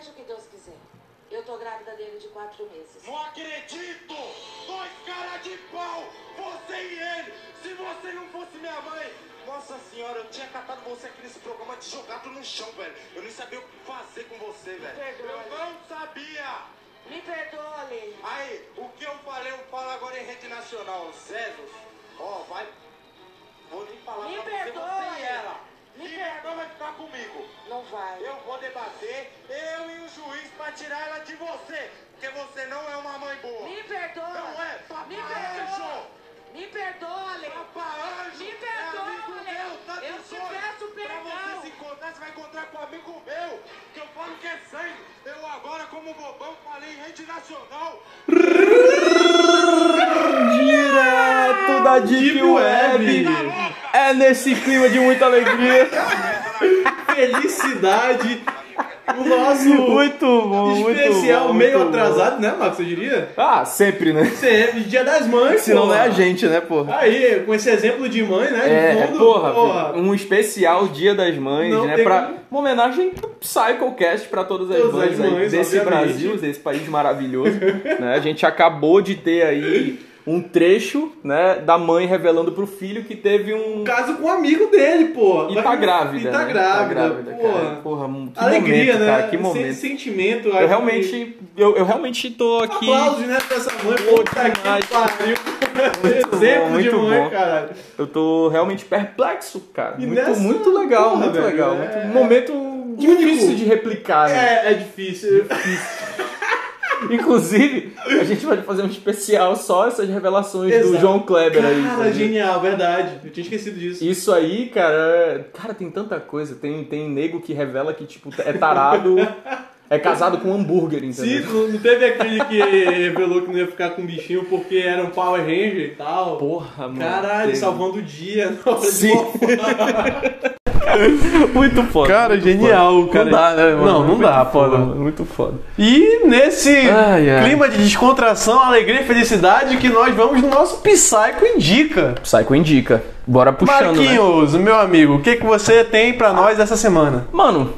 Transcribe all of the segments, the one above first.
Seja o que Deus quiser. Eu tô grávida dele de quatro meses. Não acredito! Dois caras de pau! Você e ele! Se você não fosse minha mãe! Nossa senhora, eu tinha catado você aqui nesse programa te jogado no chão, velho. Eu nem sabia o que fazer com você, velho. Eu não sabia! Me perdoa, Lê. Aí, o que eu falei, eu falo agora em rede nacional. César, ó, vai. Vou nem falar Me pra você, perdoa, você e ela. Me e perdoa. não vai ficar comigo. Não vai. Eu vou debater, eu e o juiz, pra tirar ela de você. Porque você não é uma mãe boa. Me perdoa. Não é, Me papai perdoa. anjo. Me perdoa, Lê. Papai anjo. Me é perdoa, amigo Lê. meu, tá Eu te sonho. peço Pra perdão. você se encontrar, você vai encontrar com um amigo meu. Que eu falo que é sangue. Eu agora, como bobão, falei em rede nacional. Direto da Deep Web. É nesse clima de muita alegria. Felicidade. O nosso Muito bom, muito especial bom, meio muito atrasado, né, Marcos? Eu diria? bom. Ah, sempre, né? Sempre, dia das mães, Se não porra. é a gente, né, porra? Aí, com esse exemplo de mãe, né? de É, fundo, porra, um especial Dia das Mães, Não né? Pra como- uma homenagem Psychocast pra todas as Todas mães, as aí mães, desse obviamente. Brasil, desse país maravilhoso. né? A gente acabou de ter aí um trecho, né, da mãe revelando pro filho que teve um caso com um amigo dele, pô. e tá grávida, E tá né? grávida, tá grávida, porra. cara. Porra, que Alegria, momento, né? cara, que momento. sentimento. Eu realmente, eu, eu realmente tô aqui. Aplausos, né, pra essa mãe. Pô, tá aqui pariu. Muito Exemplo bom, de muito mãe, bom. caralho. Eu tô realmente perplexo, cara. E muito, nessa- muito legal, porra, muito velho, legal. é- muito- um momento difícil de replicar, né? É, é difícil. Inclusive, a gente vai fazer um especial só essas revelações do Exato. João Kleber aí. Cara, genial, verdade. Eu tinha esquecido disso. Isso aí, cara, é- cara, tem tanta coisa. Tem, tem nego que revela que, tipo, é tarado, é casado com hambúrguer, Sim, entendeu? não não teve aquele que revelou que não ia ficar com bichinho porque era um Power Ranger e tal. Porra, mano. Caralho, teve. salvando o dia. Sim. Muito foda. Cara, muito genial, foda. cara. Não dá, né, mano? Não, não Muito dá, foda, mano. Muito foda. E nesse Ai, ai. clima de descontração, alegria e felicidade que nós vamos no nosso Psycho Indica. Psycho indica. Bora puxando, né? Marquinhos, meu amigo, o que, que você tem pra nós essa semana? Mano,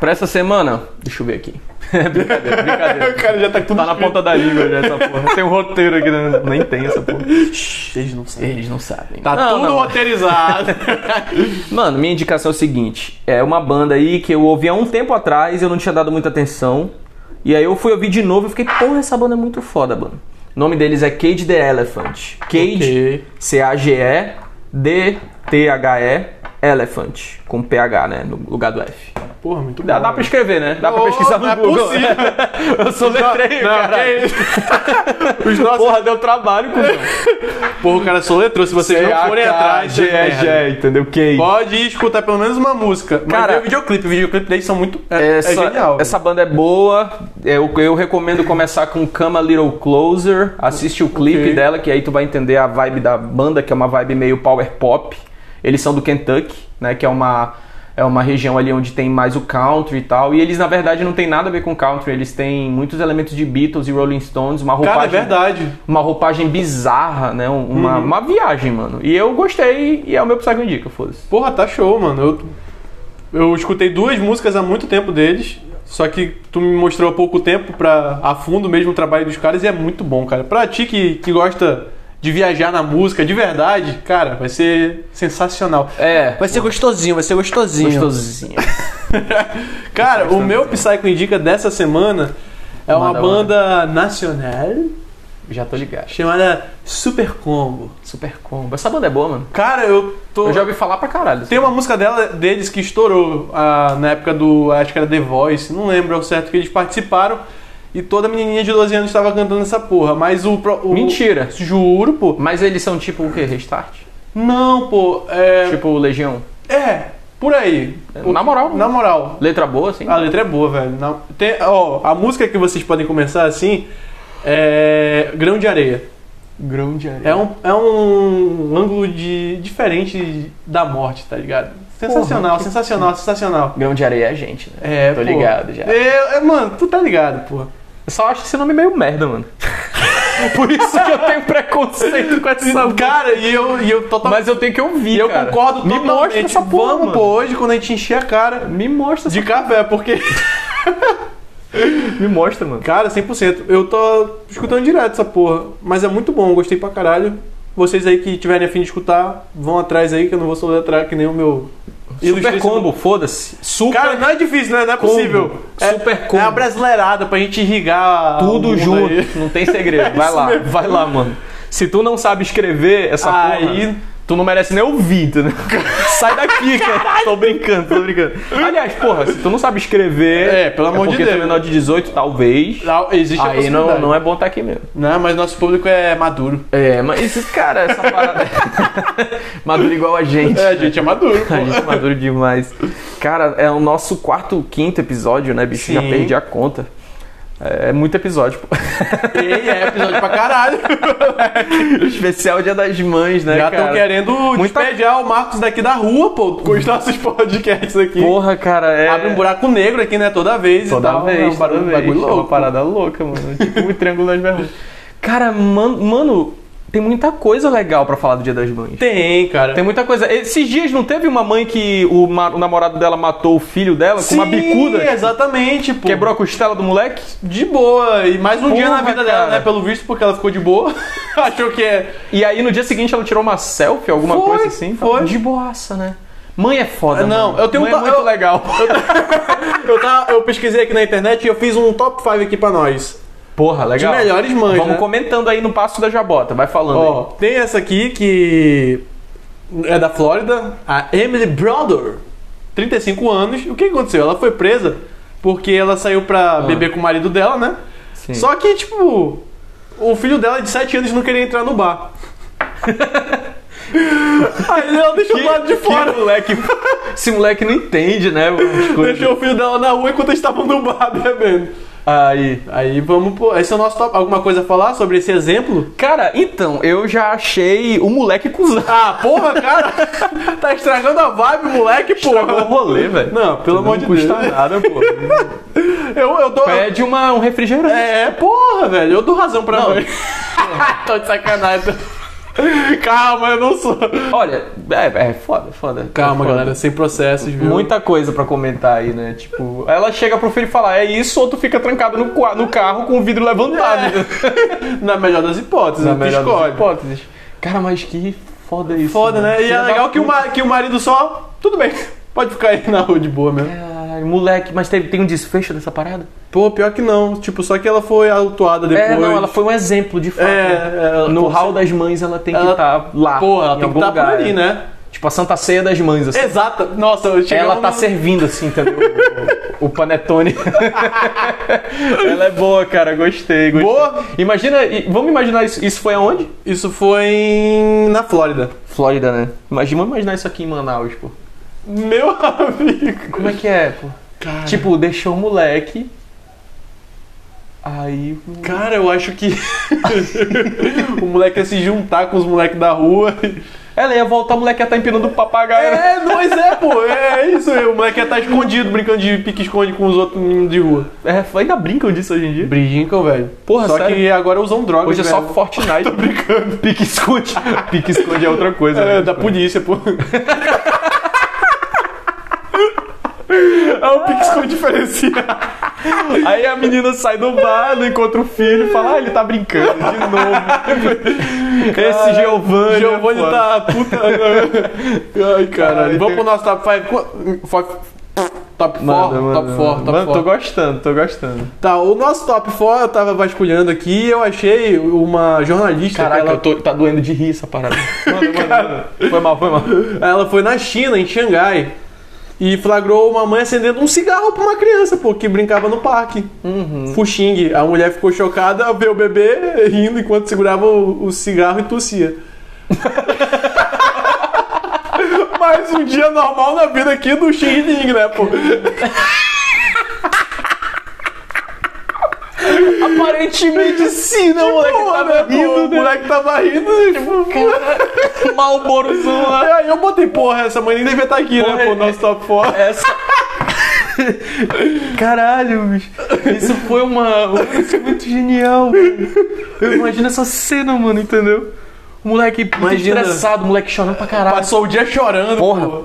pra essa semana, deixa eu ver aqui. brincadeira, brincadeira. O cara já tá tudo Tá na ponta da língua já essa porra. Tem um roteiro aqui, né? nem tem essa porra. Eles não sabem. Eles não sabem. Tá Não, tudo não. roteirizado. Mano, minha indicação é o seguinte: é uma banda aí que eu ouvi há um tempo atrás, eu não tinha dado muita atenção. E aí eu fui ouvir de novo e fiquei, porra, essa banda é muito foda, mano. O nome deles é Cage the Elephant. Cage, Ok. C-A-G-E, D-T-H-E, Elephant, com PH, né, no lugar do F. Porra, muito bom. Dá, dá pra escrever, né? Dá pra Oh, pesquisar não no é Google. possível. eu sou letreiro, Não, cara. que? Os nossos... Porra, deu trabalho, cuzão. Porra, o cara soletrou. Se vocês não forem atrás, vocês merda. G-E-G, entendeu? Cage. Pode escutar pelo menos uma música. Cara, o videoclipe. O videoclipe deles são muito. É, Essa, é genial. essa banda é boa. Eu, eu recomendo começar com Come a Little Closer. Assiste o clipe Ok. dela, que aí tu vai entender a vibe da banda, que é uma vibe meio power pop. Eles são do Kentucky, né? Que é uma, é uma região ali onde tem mais o country e tal. E eles, na verdade, não tem nada a ver com country. Eles têm muitos elementos de Beatles e Rolling Stones. Uma roupagem, Cara, é verdade. uma roupagem bizarra, né? Uma, Uhum. uma viagem, mano. E eu gostei e é o meu Psycho Indica, foda-se. Porra, tá show, mano. Eu, eu escutei duas músicas há muito tempo deles. Só que tu me mostrou há pouco tempo pra a fundo mesmo o trabalho dos caras e é muito bom, cara. Pra ti que, que gosta de viajar na música de verdade, cara, vai ser sensacional. É. Vai ser gostosinho, vai ser gostosinho. Gostosinho. Cara, o meu Psycho Indica dessa semana é uma Manda, banda nacional Já tô ligado. chamada Super Combo. Super combo. Essa banda é boa, mano. Cara, eu tô. Eu já ouvi falar pra caralho. Tem uma música dela, deles que estourou ah, na época do. Acho que era The Voice, não lembro ao certo que eles participaram. E toda menininha de 12 anos estava cantando essa porra. Mas o. o Mentira. Juro, pô. Mas eles são tipo o quê? Restart? Não, pô. É. Tipo Legião? É, por aí. Na moral. Na moral. Letra boa, assim? A letra é boa, velho. Na- tem- ó, a música que vocês podem começar assim é. Grão de Areia. Grão de areia. É um, é um ângulo de, diferente da morte, tá ligado? Sensacional, Porra, que- sensacional, sensacional. Grão de areia é a gente, né? É, Tô pô. ligado já. É, é, mano, tu tá ligado, pô. Eu só acho esse nome meio merda, mano. Por isso que eu tenho preconceito com essa banda. Cara, e eu, e eu totalmente. Mas eu tenho que ouvir, E eu cara. concordo Me totalmente. mostra essa porra, Vamos, pô, hoje quando a gente encher a cara Me mostra essa de café, porque. Me mostra, mano. Cara, 100%. Eu tô escutando direto essa porra. Mas é muito bom, gostei pra caralho. Vocês aí que tiverem a fim de escutar, vão atrás aí, que eu não vou soletrar que nem o meu. Super combo, foda-se. Super Cara, não é difícil, né? Não é Combo. possível. É, Super combo. É a brasileirada pra gente irrigar. tudo junto. aí. Não tem segredo. Vai lá, vai lá, mano. Se tu não sabe escrever essa Aí- porra, tu não merece nem ouvir, entendeu? Sai daqui, cara. Tô brincando, tô brincando. Aliás, porra, se tu não sabe escrever. É, pelo amor de porque tu Deus. é menor de 18, talvez. Não, Existe Aí não, não é bom estar aqui mesmo. Não, mas nosso público é maduro. É, mas, cara, essa parada. Maduro igual a gente. É, a gente é maduro. pô. A gente é maduro demais. Cara, é o nosso quarto, quinto episódio, né, bicho? Já Sim. perdi a conta. É muito episódio, pô. E é episódio pra caralho. Especial Dia das Mães, né, Já estão cara? querendo Muita- despejar o Marcos daqui da rua, pô, com os nossos podcasts aqui. Porra, cara, é. Abre um buraco negro aqui, né? Toda vez. Toda tal. vez, é um toda vez. bagulho É uma louco. parada louca, mano. Tipo o Triângulo das Bermudas. Cara, man- mano, tem muita coisa legal pra falar do Dia das Mães. Tem, cara. Tem muita coisa. Esses dias não teve uma mãe que o, o namorado dela matou o filho dela com uma Sim, bicuda? exatamente, pô. Quebrou a costela do moleque? De boa. E mais um dia na Porra, vida dela, cara. né? Pelo visto, porque ela ficou de boa. Achou que é. E aí no dia seguinte ela tirou uma selfie, alguma Foi, coisa assim? foi. De boaça, né? Mãe é foda, Não, mano. eu tenho Mãe um é to- muito eu- legal. Eu, tava- eu pesquisei aqui na internet e eu fiz um top 5 aqui pra nós. Porra, legal. De melhores mães, Vamos né? comentando aí no passo da Jabota, vai falando Ó, tem essa aqui que é da Flórida, a Emily Brother, 35 anos. O que aconteceu? Ela foi presa porque ela saiu pra beber com o marido dela, né? Sim. Só que, tipo, o filho dela de 7 anos não queria entrar no bar. Aí ela deixou do lado de fora. Que moleque. Esse moleque não entende, né? Deixou o filho dela na rua enquanto eles estavam no bar bebendo. Aí. Aí vamos pô. Esse é o nosso top. Alguma coisa a falar sobre esse exemplo? Cara, então, eu já achei o moleque cuzão. Ah, porra, cara! tá estragando a vibe, moleque, porra! Estragou o rolê, velho. Não, pelo amor de não Deus. custa nada, pô. Eu, eu dou. Pede uma, um refrigerante. É, porra, velho. Eu dou razão pra Não. Tô de sacanagem. Calma, eu não sou. Olha, é, é foda, foda. Calma, É foda. galera, sem processos, viu? Muita coisa pra comentar aí, né? Tipo, ela chega pro filho e fala, é isso, ou tu fica trancado no, no carro com o vidro levantado. Na melhor das hipóteses, Na melhor das escolhe. hipóteses. Cara, mas que foda isso. Foda, né? E Filha é legal que o, que o marido só. Tudo bem, pode ficar aí na rua de boa mesmo. Caralho, moleque, mas teve, tem um desfecho dessa parada? Pô, pior que não. Tipo, só que ela foi autuada depois. É, não, ela foi um exemplo de fato. É, é, no pô, hall das mães ela tem que ela- estar lá. Pô, ela em tem que estar por lugar, ali, né? Tipo a Santa Ceia das Mães, assim. Exata. Nossa, eu cheguei Ela no- tá servindo assim, entendeu? O, o panetone. ela é boa, cara. Gostei, gostei. Boa? Imagina, vamos imaginar isso. Isso foi aonde? Isso foi na Flórida. Flórida, né? Imagina, vamos imaginar isso aqui em Manaus, pô. Meu amigo. Como é que é, pô? Tipo, deixou o moleque. Aí. Cara, eu acho que o moleque ia se juntar com os moleques da rua. Ela ia voltar, o moleque ia estar empinando o papagaio. É, pois é, pô. É isso aí. O moleque ia estar escondido, brincando de pique-esconde com os outros meninos de rua. É, ainda brincam disso hoje em dia. Brincam, velho. Porra, Só sério? que agora usam drogas. Hoje é só velho. Fortnite. Tô brincando. Pique-esconde. Pique-esconde é outra coisa. É, né? da polícia, pô. É um pique-esconde diferenciado. Aí a menina sai do bar, não encontra o filho e fala, ah, ele tá brincando de novo. Esse Giovanni. Giovanni é tá puta. Ai, caralho. Vamos pro nosso top 5. Top 4, Manda, manda, top 4, manda. top Mano, tô 4. gostando, tô gostando. Tá, o nosso top 4 eu tava vasculhando aqui e eu achei uma jornalista. Caraca, ela, eu tô, tá doendo de rir essa parada. Manda, manda, manda. Foi mal, foi mal. ela foi na China, em Xangai. E flagrou uma mãe acendendo um cigarro pra uma criança, pô, que brincava no parque. Uhum. Fuxing. A mulher ficou chocada ao ver o bebê rindo enquanto segurava o, o cigarro e tossia. Mais um dia normal na vida aqui do Xing né, pô? Aparentemente sim, né, moleque? Pô, Tava né, pô, rindo, o né? moleque tava rindo, tipo... Malborozão lá. Aí eu botei, porra, essa mãe nem devia estar aqui, Porra, né, pô, é- nosso top 4. Essa. Caralho, bicho. Isso foi uma. Isso é muito genial. Eu imagino essa cena, mano, entendeu? O moleque Imagina. estressado, o moleque chorando pra caralho. Passou o dia chorando, Porra. pô.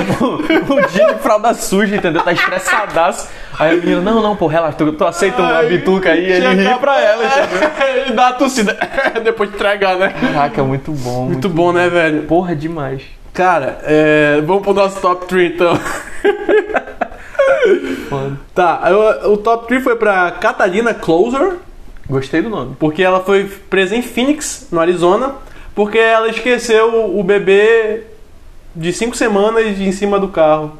um dia de fralda suja, entendeu? Tá estressadaço. Aí a menina, não, não, pô, relaxa, tu, tu aceita uma bituca aí, ele ri pra ela, entendeu? Ele dá uma tossida depois de entregar, né? Caraca, muito bom. Muito bom, né, velho? Porra, demais. Cara, é, vamos pro nosso top 3 então. Tá, o, o top 3 foi pra Catalina Closer, Gostei do nome. porque ela foi presa em Phoenix, no Arizona, porque ela esqueceu o bebê de 5 semanas em cima do carro.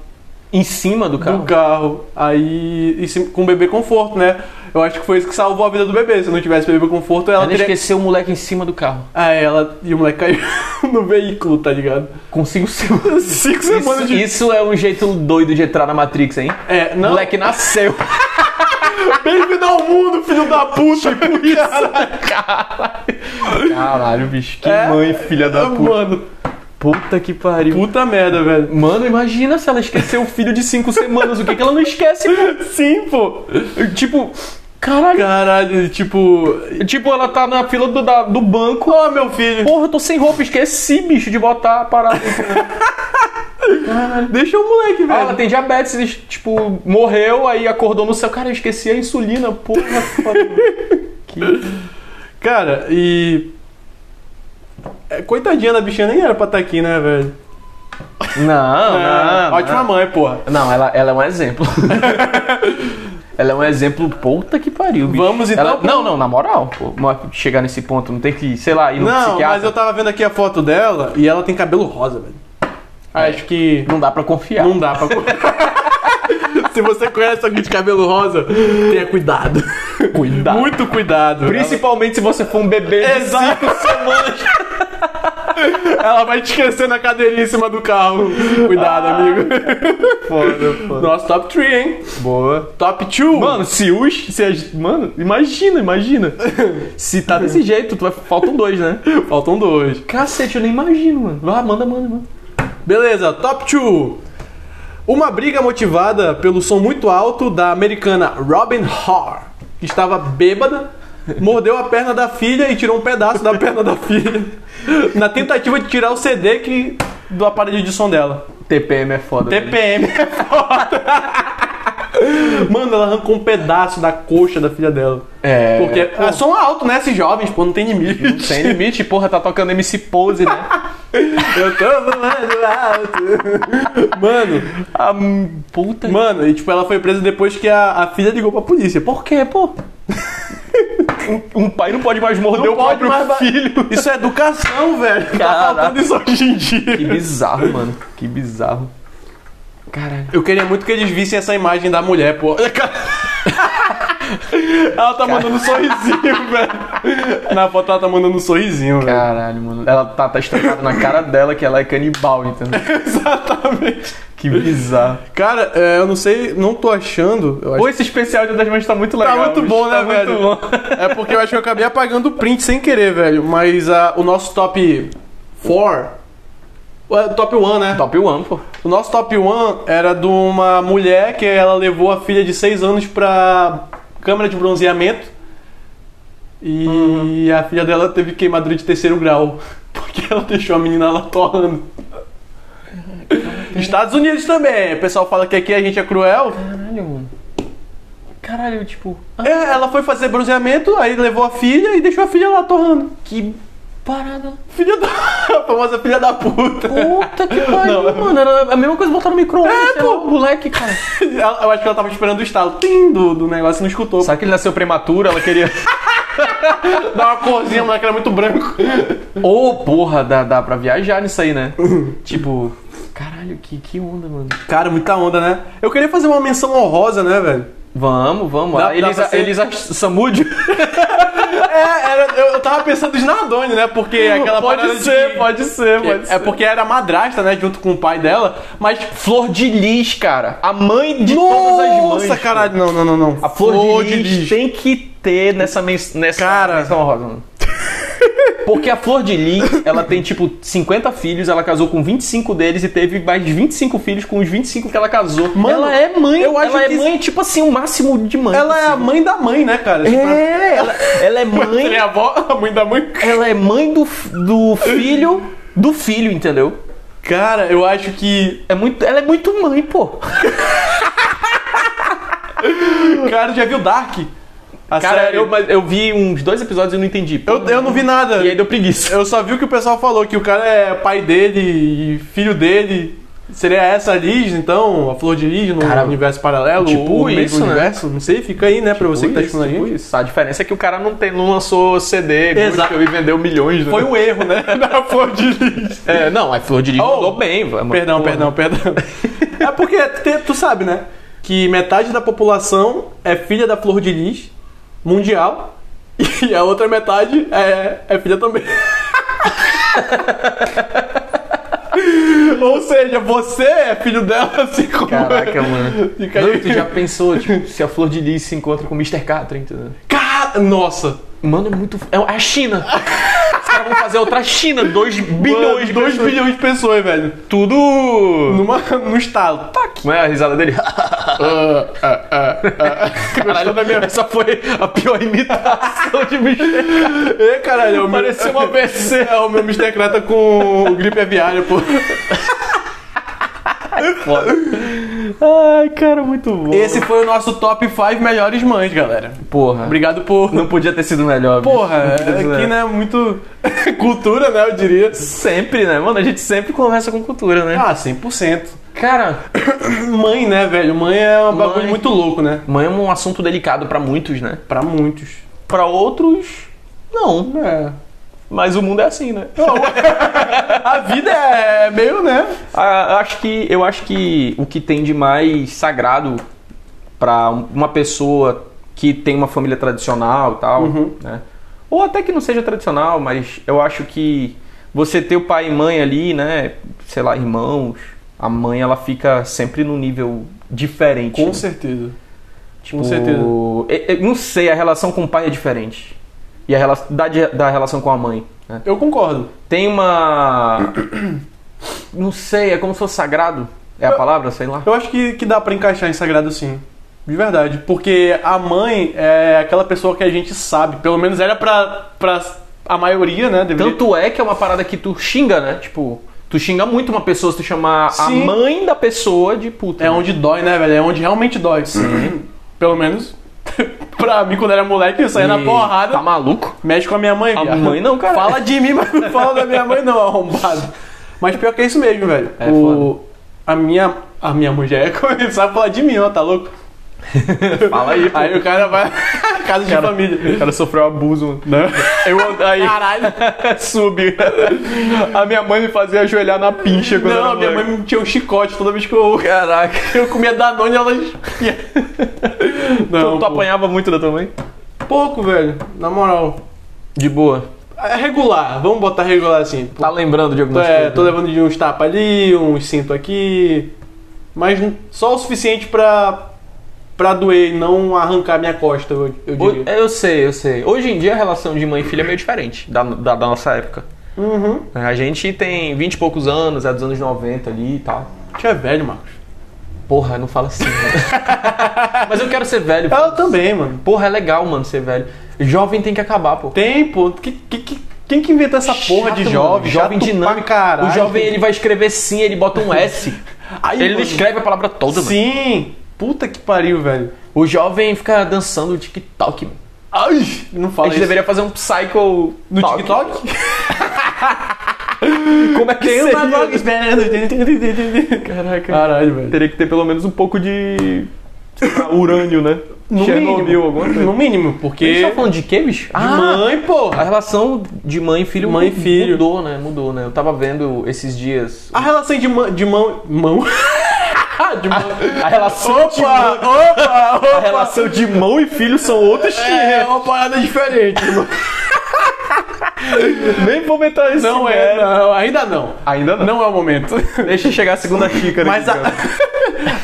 Em cima do carro? Do carro. Aí, com o bebê conforto, né? Eu acho que foi isso que salvou a vida do bebê. Se não tivesse bebê conforto, ela Ela teria. esqueceu o moleque em cima do carro. Ah, ela. E o moleque caiu no veículo, tá ligado? Com cinco semanas. Cinco Isso, semanas de. isso é um jeito doido de entrar na Matrix, hein? É, O não. moleque nasceu. Bem-vindo ao mundo, filho da puta! por isso. Caralho, bicho. Que É. mãe, filha da puta. Mano, Puta que pariu. puta merda, velho. Mano, imagina se ela esqueceu o filho de cinco semanas. O que, que ela não esquece, pô? Sim, pô. Tipo, caralho. Caralho, tipo. Tipo, ela tá na fila do, da- do banco. Ó, meu filho. Porra, eu tô sem roupa, esqueci, bicho, de botar a parada. Deixa o moleque, velho. Ah, ela tem diabetes, tipo, morreu, aí acordou no céu. Cara, eu esqueci a insulina, porra. que... Cara, e. É, coitadinha da bichinha nem era pra estar aqui, né, velho? Não, É, não. Ótima não. mãe, porra. Não, ela, ela é um exemplo. ela é um exemplo, puta que pariu, bicho. Vamos, então, Ela- Não, não, na moral, pô, chegar nesse ponto, não tem que, sei lá, ir no Não, psiquiatra. mas eu tava vendo aqui a foto dela e ela tem cabelo rosa, velho. Acho que Não dá pra confiar. não dá pra. Se você conhece alguém de cabelo rosa, tenha cuidado. Cuidado. Muito cuidado. Principalmente se você for um bebê de Exato. cinco semanas. Ela vai te esquecer na cadeirinha em cima do carro. Cuidado, amigo. Foda, foda. Nosso top 3, hein? Boa. Top 2. Mano, se os. Se as, mano, imagina, imagina. Se tá desse jeito, tu vai, faltam dois, né? faltam dois. Cacete, eu nem imagino, mano. Vai, manda, manda, manda. Beleza, top 2. Uma briga motivada pelo som muito alto da americana Robin Harr, que estava bêbada, mordeu a perna da filha e tirou um pedaço da perna da filha, na tentativa de tirar o CD que, do aparelho de som dela. TPM é foda. velho. TPM é foda. Mano, ela arrancou um pedaço da coxa da filha dela. É. Porque é som alto, né? Esses jovens, pô, não tem limite. Sem limite, porra, tá tocando MC Pose, né? Eu tô voando alto. Mano, hum, puta. Mano, e tipo, ela foi presa depois que a, a filha ligou pra polícia. Por quê, pô? Um, um pai não pode mais morder Não o próprio filho. Isso é educação, velho. Tá Caraca. faltando isso hoje em Que dia. bizarro, mano. Que bizarro. Caralho. Eu queria muito que eles vissem essa imagem da mulher, pô. Ela tá mandando um sorrisinho, velho. Na foto ela tá mandando um sorrisinho, velho. Caralho, mano. Ela tá, tá estampado na cara dela que ela é canibal, entendeu? Exatamente. Que bizarro. Cara, é, eu não sei, não tô achando. Eu acho Pô, esse especial de das Mães tá muito legal. Tá muito bom, né, Tá muito velho? bom. É porque eu acho que eu acabei apagando o print sem querer, velho. Mas ah, o nosso top 4. Top 1, né? Top One, pô. O nosso top 1 era de uma mulher que ela levou a filha de 6 anos pra câmara de bronzeamento. E a filha dela teve queimadura de terceiro grau. Porque ela deixou a menina lá torrando. Estados Unidos também. O pessoal fala que aqui a gente é cruel. Caralho, mano. Caralho, tipo. É, ela foi fazer bronzeamento, aí levou a filha e deixou a filha lá torrando. Que parada. Filha da. A famosa filha da puta. Puta que pariu, mano. Era a mesma coisa botar no micro-ondas. É, pô. moleque, cara. Eu acho que ela tava esperando o estalo tim, do, do negócio e não escutou. Sabe que ele nasceu prematuro, ela queria. Dá uma corzinha, o moleque era muito branco. Ô, porra, dá, dá pra viajar nisso aí, né? tipo. Caralho, que, que onda, mano. Cara, muita onda, né? Eu queria fazer uma menção honrosa, né, velho? Vamos, vamos. Dá- dá Elisa, pra ser- Elisa Samúdio. É, era, eu, tava pensando em Snardone, né? Porque aquela pode ser, de- pode ser, pode É ser. porque era madrasta, né? Junto com o pai dela. Mas. Flor de Lis, cara. A mãe de todas as mães. Nossa, caralho, não, não, não, não. A Flor, de, Lis tem que ter nessa, nessa Cara. menção honrosa. Porque a Flor de Lis, ela tem tipo 50 filhos, ela casou com 25 deles e teve mais 25 filhos com os 25 que ela casou. Mano, ela é mãe, eu acho ela é que- mãe, tipo assim, o máximo de mãe. Ela é a mãe da mãe, né, cara? É, ela, ela é Mãe. mãe. a avó, a mãe da mãe. Ela é mãe do, do filho do filho, entendeu? Cara, eu acho que. É muito, ela é muito mãe, pô. Cara, já viu Dark? A Cara, eu, mas eu vi uns dois episódios e não entendi. pô. eu, eu não vi nada. E aí deu preguiça. Eu só vi o que o pessoal falou, que o cara é pai dele e filho dele. Seria essa Liz, então? A Flor de Lis no Cara, universo paralelo? tipo ou no mesmo isso, né? universo? Não sei, fica aí, né, pra você que tá Tipo escutando isso, tipo isso. A diferença é que o cara não, tem, não lançou CD, Exato. e vendeu milhões. Né? Foi um erro, né? Da Flor de Lis. É, não, a Flor de Lis Oh, mandou bem. Perdão, perdão, perdão. É porque tu sabe, né? Que metade da população é filha da Flor de Lis mundial e a outra metade é, é filha também. Ou seja, você é filho dela, assim como. Caraca, mano. Fica Não, aí. tu já pensou, tipo, se a Flor de Lis se encontra com o Mr. Catra, entendeu? Cara, nossa! Mano, é muito. É a China. Caras vão fazer outra China, 2 bilhões de 2 pessoas. bilhões de pessoas, velho. Tudo. Numa, no estalo. Tac! Como é a risada dele? Gostou da minha. Essa foi a pior imitação de. Catra. Ê, caralho, é o meu- Pareceu uma AVC. É o meu Mr. Creta com gripe aviária, pô. Ai, cara, muito bom. Esse foi o nosso top 5 melhores mães, galera. Porra. Obrigado por. Não podia ter sido melhor. bicho. Porra, ter sido aqui né, muito cultura, né, eu diria. Sempre, né? Mano, a gente sempre conversa com cultura, né? Ah, 100%. Cara, Mãe, né, velho? Mãe é um bagulho Mãe. muito louco, né? mãe é um assunto delicado pra muitos, né? Pra muitos. Pra outros, não. É. Mas o mundo é assim, né? A vida é meio, né? Ah, acho que eu acho que o que tem de mais sagrado pra uma pessoa que tem uma família tradicional e tal, Uhum. né? Ou até que não seja tradicional, mas eu acho que você ter o pai e mãe ali, né? Sei lá, irmãos, a mãe ela fica sempre num nível diferente. Com né? certeza. Tipo, Com certeza. eu- eu não sei, a relação com o pai é diferente. E a relação da, da relação com a mãe. né? Eu concordo. Tem uma. Não sei, é como se fosse sagrado. É a palavra, sei lá. Eu acho que, que dá pra encaixar em sagrado sim. De verdade. Porque a mãe é aquela pessoa que a gente sabe. Pelo menos era pra, pra a maioria, né? Deveria... Tanto é que é uma parada que tu xinga, né? Tipo, tu xinga muito uma pessoa se tu chamar Sim. a mãe da pessoa de puta. É né? onde dói, né, velho? É onde realmente dói. Pelo menos pra mim, quando era moleque, eu saía na E- porrada. Tá maluco? Mexe com a minha mãe, A viado. mãe não, cara. Fala de mim, mas não fala da minha mãe, não, arrombado. Mas pior que é isso mesmo, velho. É o... A minha. A minha mulher começar a falar de mim, ó, tá louco? Fala aí, pô. Aí o cara vai. Casa de Cara, família. O cara sofreu abuso. Né? Eu, aí, Caralho. sub. A minha mãe me fazia ajoelhar na pincha quando eu Não, era minha moleque. mãe tinha um chicote toda vez que eu, Caraca. eu comia Danone ela. Não, tu, tu apanhava muito da tua mãe? pouco, velho. Na moral. De boa. É regular, vamos botar regular assim. Tá lembrando de algumas É, coisas? tô levando de uns tapas ali, uns cinto aqui. Mas só o suficiente pra, pra doer e não arrancar minha costa, eu, eu diria. Eu sei, eu sei. Hoje em dia a relação de mãe e filha é meio diferente da, da, da nossa época. Uhum. A gente tem 20 e poucos anos, é dos anos 90 ali e tal. Tu é velho, Marcos. Porra, não fala assim, mano. Mas eu quero ser velho. Eu também, mano. Porra, é legal, mano, ser velho. Jovem tem que acabar, pô. Tem, pô. Que, que, que- quem que inventa essa porra de Chato, jovem? Jovem Chato dinâmico. Caralho. O jovem ele vai escrever sim, ele bota um S. Aí, ele mano. escreve a palavra toda, mano. Sim. Puta que pariu, velho. O jovem fica dançando o TikTok, mano. Ai, não A fala gente isso. deveria fazer um psycho No talk. TikTok? Como é que Tem seria? uma esperando. Caraca. Caralho, velho. Teria que ter pelo menos um pouco de lá, urânio, né? No Chernobyl, mínimo. alguma coisa. No mínimo, A gente porque... tá falando de quê, bicho? De mãe, A porra. relação de mãe e filho, Mãe e filho. mudou, né? Mudou, né? Eu tava vendo esses dias. A relação de mão... De mão... Mão? de mão... A relação de Opa, mão, opa, a opa. relação de mão e filho são outros É uma parada diferente. Nem vou meter isso. Não é, não. Ainda não. Ainda não. Não é o momento. Deixa chegar a segunda xícara. Mas aqui,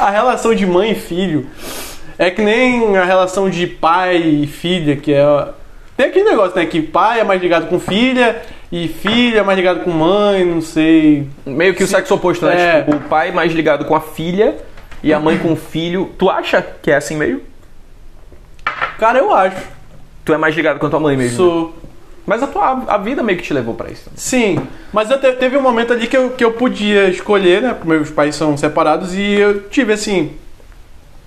a, a relação de mãe e filho é que nem a relação de pai e filha, que é. Tem aquele negócio, né? Que pai é mais ligado com filha e filha mais ligado com mãe, não sei. Meio que o sexo oposto, né? É. Tipo, o pai mais ligado com a filha e a mãe com o filho. Tu acha que é assim meio? Cara, eu acho. Tu é mais ligado com a tua mãe mesmo? Sou. Mas a tua a vida meio que te levou pra isso. Sim, mas eu te- teve um momento ali que eu, que eu podia escolher, né? Porque meus pais são separados e eu tive assim.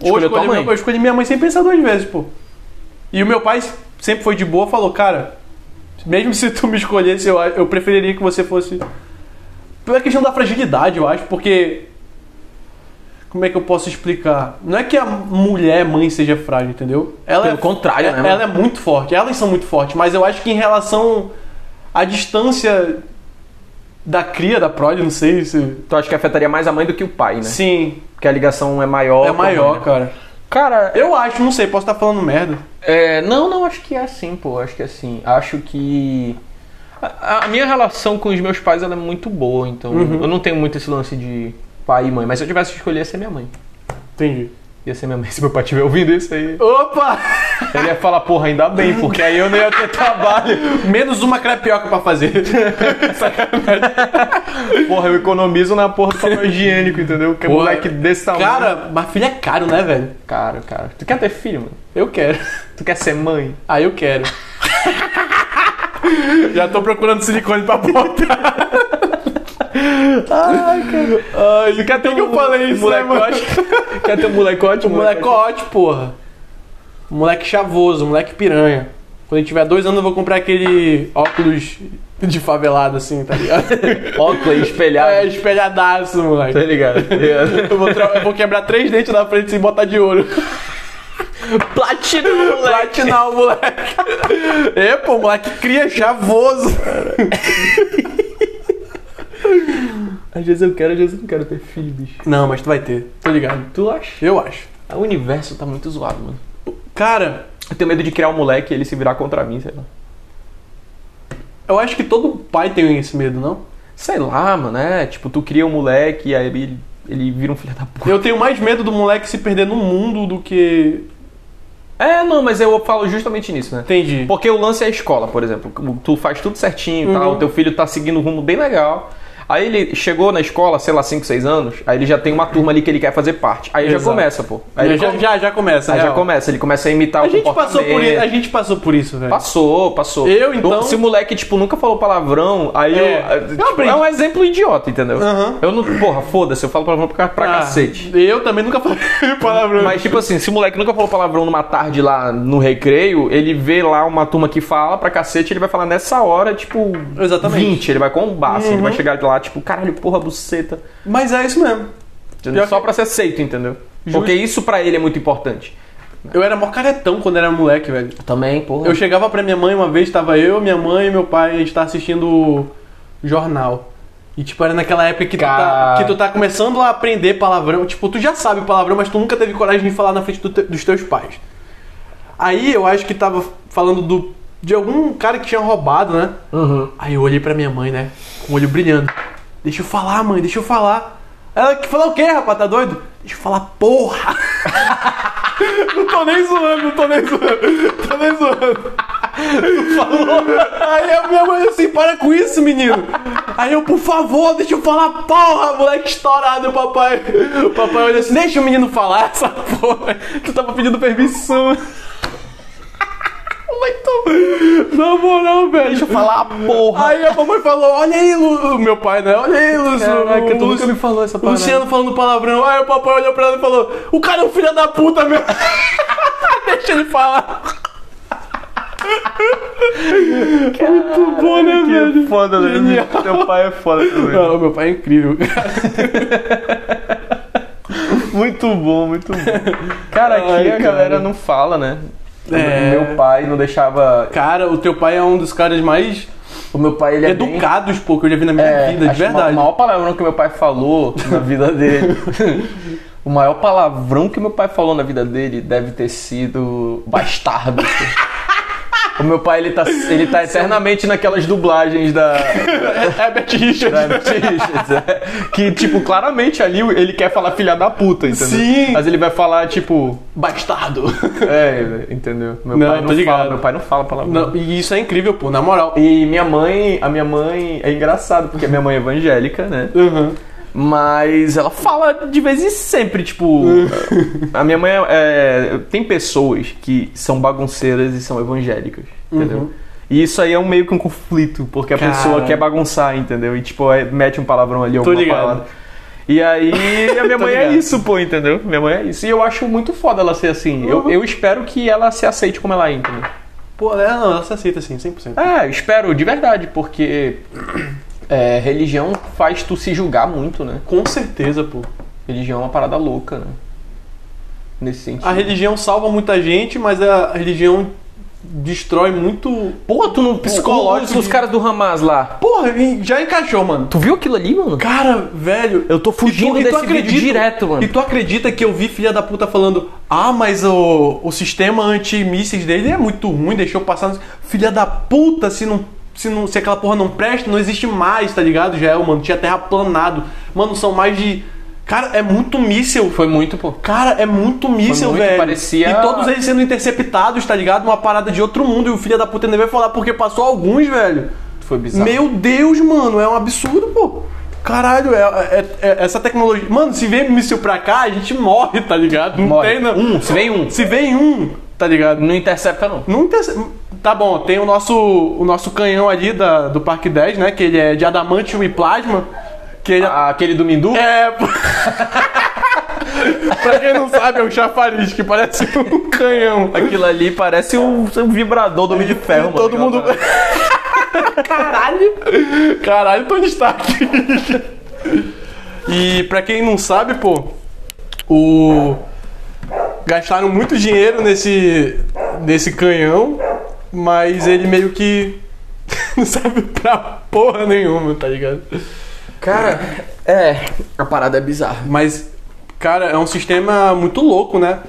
Ou Escolheu tua escolhi, meu- eu escolhi minha mãe sem pensar duas vezes, pô. E o meu pai sempre foi de boa, falou, cara, mesmo se tu me escolhesse, eu, eu preferiria que você fosse. Pela questão da fragilidade, eu acho, porque. Como é que eu posso explicar? Não é que a mulher mãe seja frágil, entendeu? Ela Pelo é, contrário, né, Ela mano? é muito forte, elas são muito fortes, mas eu acho que em relação à distância da cria, da prole, não sei se. Tu acha que afetaria mais a mãe do que o pai, né? Sim, Porque a ligação é maior. é a mãe, maior, né? cara. Cara, Eu acho, não sei, posso estar falando merda. É, não, não, acho que é assim, pô. Acho que é assim. Acho que. A, a minha relação com os meus pais é muito boa, então Uhum. eu não tenho muito esse lance de pai e mãe. Mas se eu tivesse que escolher, ia ser minha mãe. Entendi. Ia ser minha mãe. Se meu pai estiver ouvindo isso aí, Opa! ele ia falar, porra, ainda bem, porque aí eu não ia ter trabalho. Menos uma crepioca pra fazer. Porra, eu economizo na porra do papel higiênico, entendeu? Que Porra, moleque desse tamanho. Cara, mas filho é caro, né, velho? Cara, cara. Tu quer ter filho, mano? Eu quero. Tu quer ser mãe? Ah, eu quero. Já tô procurando silicone pra botar. Ai, cara. Ai, quer ter que eu falei isso, né? Molecote. quer ter um molecote? O molecote, porra. Moleque chavoso, moleque piranha. Quando ele tiver dois anos, eu vou comprar aquele óculos de favelado, assim, tá ligado? Óculos espelhado. É, espelhadaço, moleque. Tá ligado? Eu vou, tra- eu vou quebrar três dentes na frente sem botar de ouro. Platina, moleque. Platinar o moleque. É, pô, moleque cria chavoso. Às vezes eu quero, às vezes eu não quero ter filho, bicho. Não, mas tu vai ter, tô ligado. Tu acha? Eu acho. O universo tá muito zoado, mano. Cara, Eu tenho medo de criar um moleque e ele se virar contra mim, sei lá. eu acho que todo pai tem esse medo, não? Sei lá, mano, é. Tipo, tu cria um moleque e aí ele, ele vira um filho da puta. Eu tenho mais medo do moleque se perder no mundo do que. É, não, mas eu falo justamente nisso, né? Entendi. Porque o lance é a escola, por exemplo. Tu faz tudo certinho e Uhum. tal, o teu filho tá seguindo um rumo bem legal. Aí ele chegou na escola, sei lá, 5, 6 anos, aí ele já tem uma turma ali que ele quer fazer parte. Aí já Exato. começa, pô. Aí, ele já, come- já, já começa, aí já começa, ele começa a imitar A o gente, passou por isso, a gente passou por isso, velho. Passou, passou. Eu, então- Se o moleque, tipo, nunca falou palavrão, aí É. eu. Eu tipo, aprendi. é um exemplo idiota, entendeu? Aham. Eu não. Porra, foda-se, eu falo palavrão pra, pra Ah, cacete. Eu também nunca falei palavrão. Mas, tipo assim, se o moleque nunca falou palavrão numa tarde lá no recreio, ele vê lá uma turma que fala pra cacete, ele vai falar nessa hora, tipo. Exatamente. Uhum. 20, ele vai com um baço, ele vai chegar lá, tipo, caralho, porra, buceta. Mas é isso mesmo. Pior Só que- pra ser aceito, entendeu? Justo. Porque isso pra ele é muito importante. Eu era mó caretão quando era moleque, velho. Também, porra. Eu chegava pra minha mãe uma vez, tava eu, minha mãe e meu pai, a gente tava assistindo o jornal. E tipo, era naquela época que tu, tá, que tu tá começando a aprender palavrão. Tipo, tu já sabe palavrão, mas tu nunca teve coragem de falar na frente do te- dos teus pais. Aí eu acho que tava falando do, de algum cara que tinha roubado, né? Uhum. Aí eu olhei pra minha mãe, né? Com o olho brilhando. Deixa eu falar, mãe, deixa eu falar. Ela que falar o quê, rapaz? Tá doido? Deixa eu falar, porra! não tô nem zoando, não tô nem zoando. Tô nem zoando. Tu falou. Aí a minha mãe assim, para com isso, menino. Aí eu, por favor, deixa eu falar, porra, moleque estourado, papai. O papai olha assim, deixa o menino falar essa porra. Tu tava pedindo permissão. Muito. Na moral, velho. Deixa eu falar, porra. Aí a mamãe falou: Olha aí, Lu... meu pai, né? Olha aí, Lu... Caraca, Lu- nunca me falou essa parada. Luciano falando palavrão. Aí o papai olhou pra ela e falou: O cara é um filho da puta, meu. Deixa ele falar. Muito bom, né, velho? Foda, né? Teu pai é foda também. Não, meu pai é incrível. Muito bom, muito bom. Cara, aqui Ai, a galera cara. não fala, né? É. Meu pai não deixava. Cara, o teu pai é um dos caras mais O meu pai, ele é bem- educados, pô, que eu já vi na minha É, vida, de verdade. O maior palavrão que meu pai falou na vida dele. o maior palavrão que meu pai falou na vida dele deve ter sido bastardo. O meu pai, ele tá, ele tá eternamente naquelas dublagens da. Herbert Richards. da Richards, é. que, tipo, claramente ali ele quer falar filha da puta, entendeu? Sim. Mas ele vai falar, tipo. Bastardo. É, entendeu? Meu Não, pai não ligado. fala, meu pai não fala palavrão. Não, e isso é incrível, pô, na moral. E minha mãe, a minha mãe é engraçado, porque a minha mãe é evangélica, né? Uhum. Mas ela fala de vez em sempre, tipo. a minha mãe é, é- Tem pessoas que são bagunceiras e são evangélicas, entendeu? E isso aí é um meio que um conflito, porque a Cara. pessoa quer bagunçar, entendeu? E tipo, é- mete um palavrão ali, alguma ligado. palavra. E aí a minha mãe é ligado. isso, pô, entendeu? Minha mãe é isso. E eu acho muito foda ela ser assim. Uhum. Eu, eu espero que ela se aceite como ela é, entendeu? Pô, é, não, ela se aceita assim, 100%. É, eu espero, de verdade, porque é, religião faz tu se julgar muito, né? Com certeza, pô. Religião é uma parada louca, né? Nesse sentido. A religião salva muita gente, mas a religião destrói muito. Porra, tu não. Psicológico Os, os caras do Hamas lá. Porra, e já encaixou, mano. Tu viu aquilo ali, mano? Cara, velho. Eu tô fugindo e tu desse vídeo acredita- direto, mano. E tu acredita que eu vi filha da puta falando: Ah, mas o, o sistema antimísseis dele é muito ruim, deixou passar. Filha da puta, se não. Se, não, se aquela porra não presta, não existe mais, tá ligado? Já é, mano. Tinha terra planado. Mano, são mais de. Cara, é muito míssel. Foi muito, pô. Cara, é muito míssel, muito, velho. parecia- E todos eles sendo interceptados, tá ligado? Uma parada de outro mundo. E o filho da puta ainda vai falar porque passou alguns, velho. Foi bizarro. Meu Deus, mano, é um absurdo, pô. Caralho, é, é- é- essa tecnologia. Mano, se vem míssil pra cá, a gente morre, tá ligado? Não Morre. tem, não. Um, se vem um. Se vem um, tá ligado? Não intercepta, não. Não interce- Tá bom, tem o nosso, o nosso canhão ali da, do Parque 10, né? Que ele é de adamantio e plasma. Que ele Ah, Aquele do Mindu? é. pô. pra quem não sabe, é um chafariz que parece um canhão. Aquilo ali parece um, um vibrador do Homem de Ferro, mano. Todo mundo. Caralho! Caralho, Tony Stark. e pra quem não sabe, pô, o. Gastaram muito dinheiro nesse. nesse canhão, mas ele meio que. não serve pra porra nenhuma, tá ligado? Cara, é. A parada é bizarra. Mas, cara, é um sistema muito louco, né?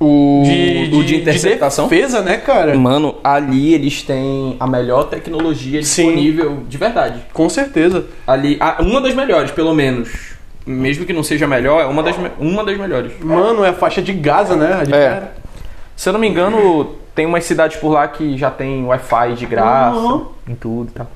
O De, o de interceptação. defesa, né, cara? Mano, ali eles têm a melhor tecnologia Sim. disponível de verdade. Com certeza. Ali, uma das melhores, pelo menos. Mesmo que não seja melhor, é uma das, uma das melhores. Mano, é a faixa de Gaza, né? Ali É. Se eu não me engano, tem umas cidades por lá que já tem Wi-Fi de graça, Uhum. em tudo e tal.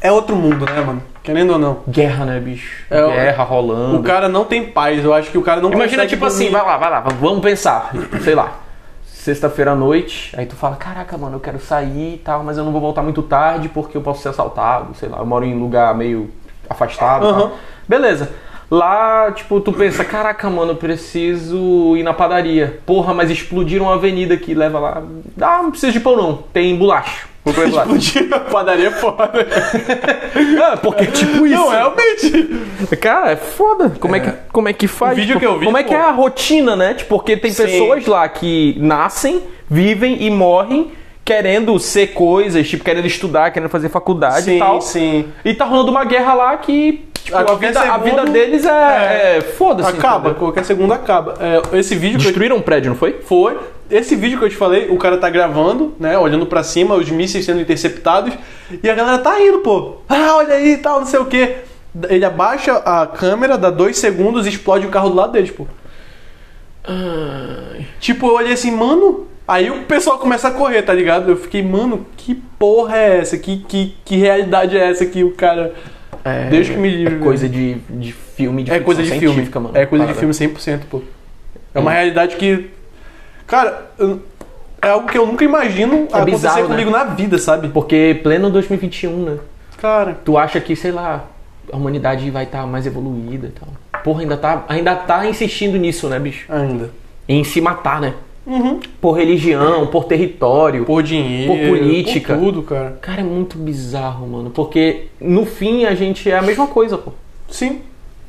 É outro mundo, né, mano? Querendo ou não. Guerra, né, bicho? É, Guerra rolando. O cara não tem paz. Eu acho que o cara não Imagina, tipo assim, dormir. vai lá, vai lá, vamos pensar. Sei lá. Sexta-feira à noite, aí tu fala, caraca, mano, eu quero sair e tal, mas eu não vou voltar muito tarde porque eu posso ser assaltado, sei lá, eu moro em um lugar meio afastado Aham. tal. Beleza. Lá, tipo, tu pensa, caraca, mano, eu preciso ir na padaria. Porra, mas explodiram uma avenida que leva lá. Ah, não precisa de pão não, tem bolacha. Vou comer bolacha. Explodir a padaria é foda. Ah, porque tipo isso. Não, realmente. Cara, é foda. Como é, que, como é que faz? O vídeo Tipo, que eu vi, Como é que é a rotina, né? Tipo, porque tem Sim. pessoas lá que nascem, vivem e morrem querendo ser coisas, tipo, querendo estudar, querendo fazer faculdade Sim, e tal. sim. E tá rolando uma guerra lá que tipo, A a, vida, a segundo- vida deles é, é, é foda-se. Acaba, entendeu? qualquer segundo acaba. É, esse vídeo eu Destruíram um prédio, não foi? foi. Esse vídeo que eu te falei, o cara tá gravando, né? Olhando pra cima, os mísseis sendo interceptados. E a galera tá indo, pô. Ah, olha aí e tal, não sei o quê. Ele abaixa a câmera, dá dois segundos e explode o carro do lado deles, pô. Tipo, eu olhei assim, mano. Aí o pessoal começa a correr, tá ligado? Eu fiquei, mano, que porra é essa? Que, que, que realidade é essa que o cara. É, Deus que me livre. é coisa de, de filme, de É coisa de filme. mano. É coisa de filme 100%, pô. É uma realidade que. Cara, eu- é algo que eu nunca imagino acontecer bizarro, né? comigo na vida, sabe? Porque pleno 2021, né? Cara. tu acha que, sei lá, a humanidade vai estar mais evoluída e tal. Porra, ainda tá, ainda tá insistindo nisso, né, bicho? Ainda. Em se matar, né? Uhum. Por religião, por território. Por dinheiro. Por política. Por tudo, cara. Cara, é muito bizarro, mano. Porque no fim a gente é a mesma coisa, pô. Sim.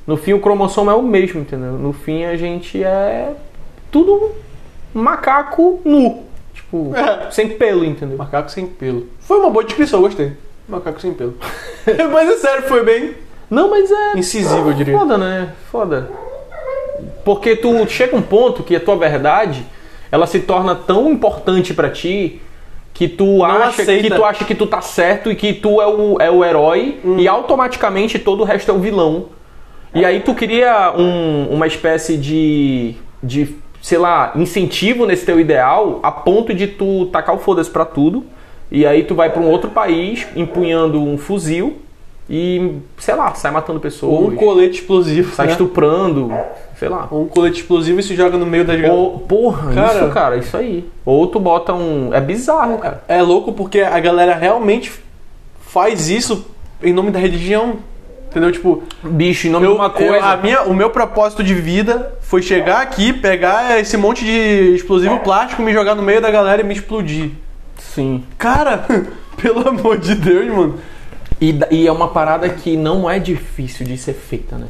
No fim o cromossomo é o mesmo, entendeu? No fim a gente é tudo macaco nu. Tipo, É. sem pelo, entendeu? Macaco sem pelo. Foi uma boa descrição, gostei. Macaco sem pelo. Mas é sério, foi bem Não, mas é. incisivo, eu diria. Foda, né? Foda. Porque tu chega um ponto que a tua verdade, ela se torna tão importante pra ti que tu acha que tu acha que tu tá certo e que tu é o, é o herói Hum. e automaticamente todo o resto é o vilão. E aí tu cria um- uma espécie de de sei lá, incentivo nesse teu ideal a ponto de tu tacar o foda-se pra tudo. E aí tu vai pra um outro país empunhando um fuzil e, sei lá, sai matando pessoas, Ou um colete explosivo. sai né? estuprando, sei lá. Ou um colete explosivo e se joga no meio das galera. Ou, porra, Cara- isso, cara, isso aí. Ou tu bota um. É bizarro, cara. É louco porque a galera realmente faz isso em nome da religião. Entendeu? Tipo, Bicho, em nome eu, de uma eu- coisa. a minha, o meu propósito de vida foi chegar aqui, pegar esse monte de explosivo plástico, me jogar no meio da galera e me explodir. Sim. Cara, pelo amor de Deus, mano. E, e é uma parada que não é difícil de ser feita, né?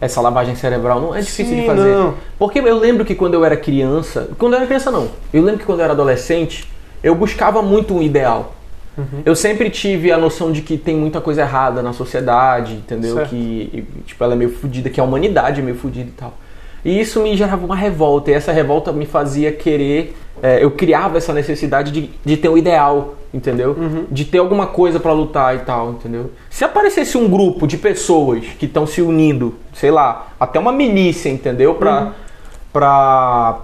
Essa lavagem cerebral não é difícil Sim, de fazer. não. Porque eu lembro que quando eu era criança. Quando eu era criança, não. Eu lembro que quando eu era adolescente, eu buscava muito um ideal. Uhum. Eu sempre tive a noção de que tem muita coisa errada na sociedade, entendeu? Certo. Que tipo, ela é meio fodida, que a humanidade é meio fodida e tal. E isso me gerava uma revolta, e essa revolta me fazia querer. é, eu criava essa necessidade de, de ter um ideal, entendeu? De ter alguma coisa pra lutar e tal, entendeu? Se aparecesse um grupo de pessoas que estão se unindo, sei lá, até uma milícia, entendeu? Pra, pra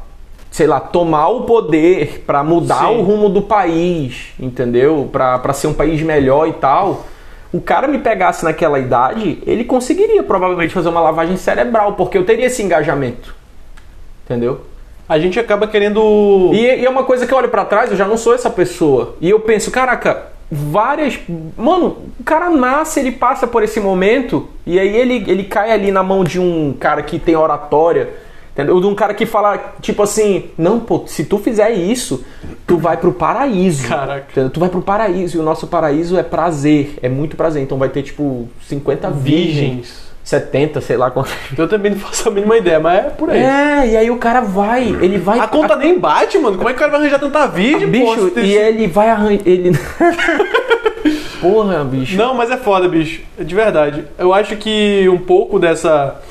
sei lá, tomar o poder pra mudar Sim. o rumo do país, entendeu? Pra pra ser um país melhor e tal. O cara me pegasse naquela idade, ele conseguiria provavelmente fazer uma lavagem cerebral, porque eu teria esse engajamento. Entendeu? A gente acaba querendo. E, e é uma coisa que eu olho pra trás, eu já não sou essa pessoa. E eu penso, caraca, várias. Mano, o cara nasce, ele passa por esse momento, e aí ele, ele cai ali na mão de um cara que tem oratória. Entendeu? De um cara que fala, tipo assim, não, pô, se tu fizer isso, tu vai pro paraíso. Caraca. Entendeu? Tu vai pro paraíso, e o nosso paraíso é prazer, é muito prazer. Então vai ter, tipo, 50 virgens, Virgens. 70, sei lá quantas. Eu também não faço a mínima ideia, mas é por aí. É, e aí o cara vai, ele vai. A conta nem bate, mano. Como é que o cara vai arranjar tanta virgem, Bicho, pô, e ele vai arranjar. Ele... Porra, bicho. Não, mas é foda, bicho. De verdade. Eu acho que um pouco dessa.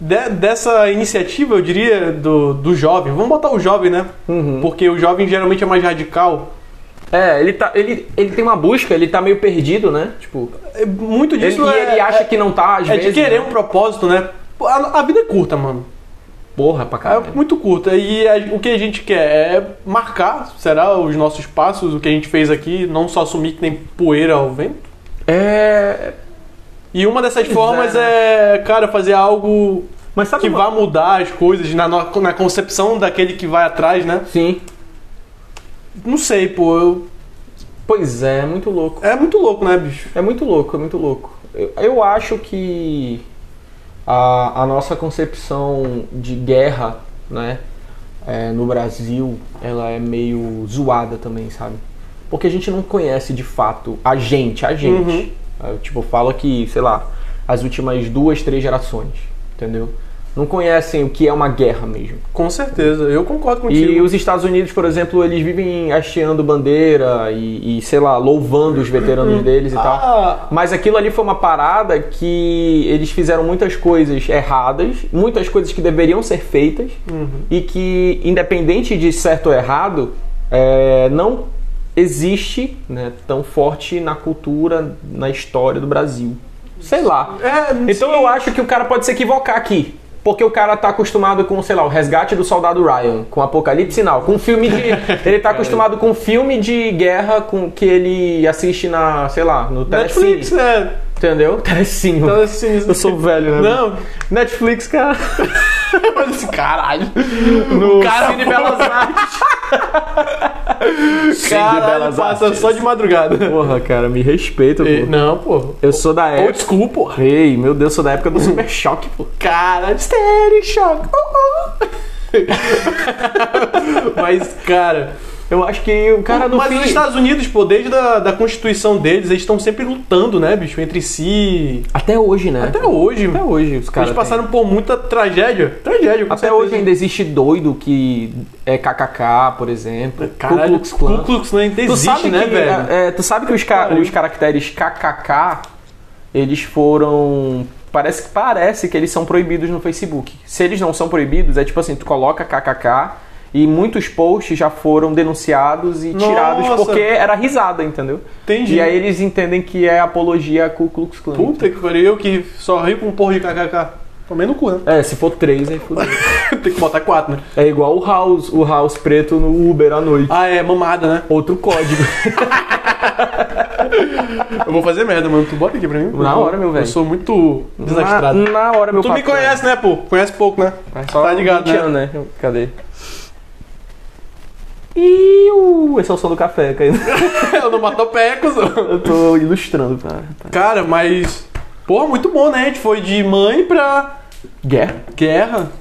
De- dessa iniciativa, eu diria, do, do jovem. Vamos botar o jovem, né? Uhum. Porque o jovem geralmente é mais radical. É, ele, tá, ele, ele tem uma busca, ele tá meio perdido, né? Tipo, É Muito ele, disso e é, ele acha é- que não tá, às é vezes. de querer né? um propósito, né? A, a vida é curta, mano. Porra pra É caralho. muito curta. E a- o que a gente quer é marcar, será, os nossos passos, o que a gente fez aqui, não só assumir que nem poeira ao vento. É. E uma dessas Pois formas é, é, cara, fazer algo Mas sabe que uma- vá mudar as coisas na, na concepção daquele que vai atrás, né? Sim. Não sei, pô. eu- Pois é, é muito louco. É muito louco, né, bicho? É muito louco, é muito louco. Eu, eu acho que a, a nossa concepção de guerra, né, é, no Brasil, ela é meio zoada também, sabe? Porque a gente não conhece de fato a gente, a gente. Eu, tipo, falo que, sei lá, as últimas duas, três gerações, entendeu? Não conhecem o que é uma guerra mesmo. Com certeza, eu concordo contigo. E os Estados Unidos, por exemplo, eles vivem hasteando bandeira e, e, sei lá, louvando os veteranos deles e tal. Ah, Mas aquilo ali foi uma parada que eles fizeram muitas coisas erradas, muitas coisas que deveriam ser feitas e que, independente de certo ou errado, é, não existe né, tão forte na cultura, na história do Brasil. Sei lá. é, Então sim. eu acho que o cara pode se equivocar aqui. Porque o cara tá acostumado com, sei lá, o resgate do soldado Ryan, com Apocalipse Sinal, com filme de. ele tá acostumado com filme de guerra com que ele assiste na, sei lá, no Telecine. Netflix, é. Entendeu? Telecine. Assim, Eu sou velho, né? Não, Netflix, cara. caralho. No cara Cine Belas Artes. Caralho, passa Artes. só de madrugada. Porra, cara, me respeita, pô. E- Não, pô. Eu sou da Old época. school, porra. Ei, meu Deus, sou da época do Super Choque, pô. Cara, Static Shock. Uh, uh. Mas, cara. Eu acho que o cara no Mas fim... os Estados Unidos, pô, desde a da Constituição deles, eles estão sempre lutando, né, bicho, entre si. Até hoje, né? Até hoje. Até hoje os caras Eles passaram por muita tragédia. Tragédia, Até certeza. hoje ainda existe doido que é KKK, por exemplo. Caralho, Ku Klux Klan. Ku Klux Klan ainda existe, sabe né, que, velho? é, é, tu sabe que os, ca- Caralho. os caracteres KKK, eles foram... Parece que parece que eles são proibidos no Facebook. Se eles não são proibidos, é tipo assim, tu coloca KKK e muitos posts já foram denunciados e tirados Nossa. porque era risada, entendeu? Entendi. E aí eles entendem que é apologia a Ku Klux Klan. Puta que pariu, eu que só rio com um porra de kkk. Tomei no cu, né? É, se for três, aí fudeu. Tem que botar quatro, né? É igual o House, o House preto no Uber à noite. Ah, é, mamada, né? Outro código. Eu vou fazer merda, mano. Tu bota aqui pra mim? Na Eu- hora, meu velho. Eu sou muito Na, desastrado. na hora, meu tu me conhece, né, pô? Conhece pouco, né? Mas só Tá ligado, 20 né? anos, né? Cadê? Iu, esse é o som do café caindo. Eu não mato pé, cuzão. Eu tô ilustrando, tá? tá. Cara, mas. Porra, muito bom, né? A gente foi de mãe pra Guerra? guerra.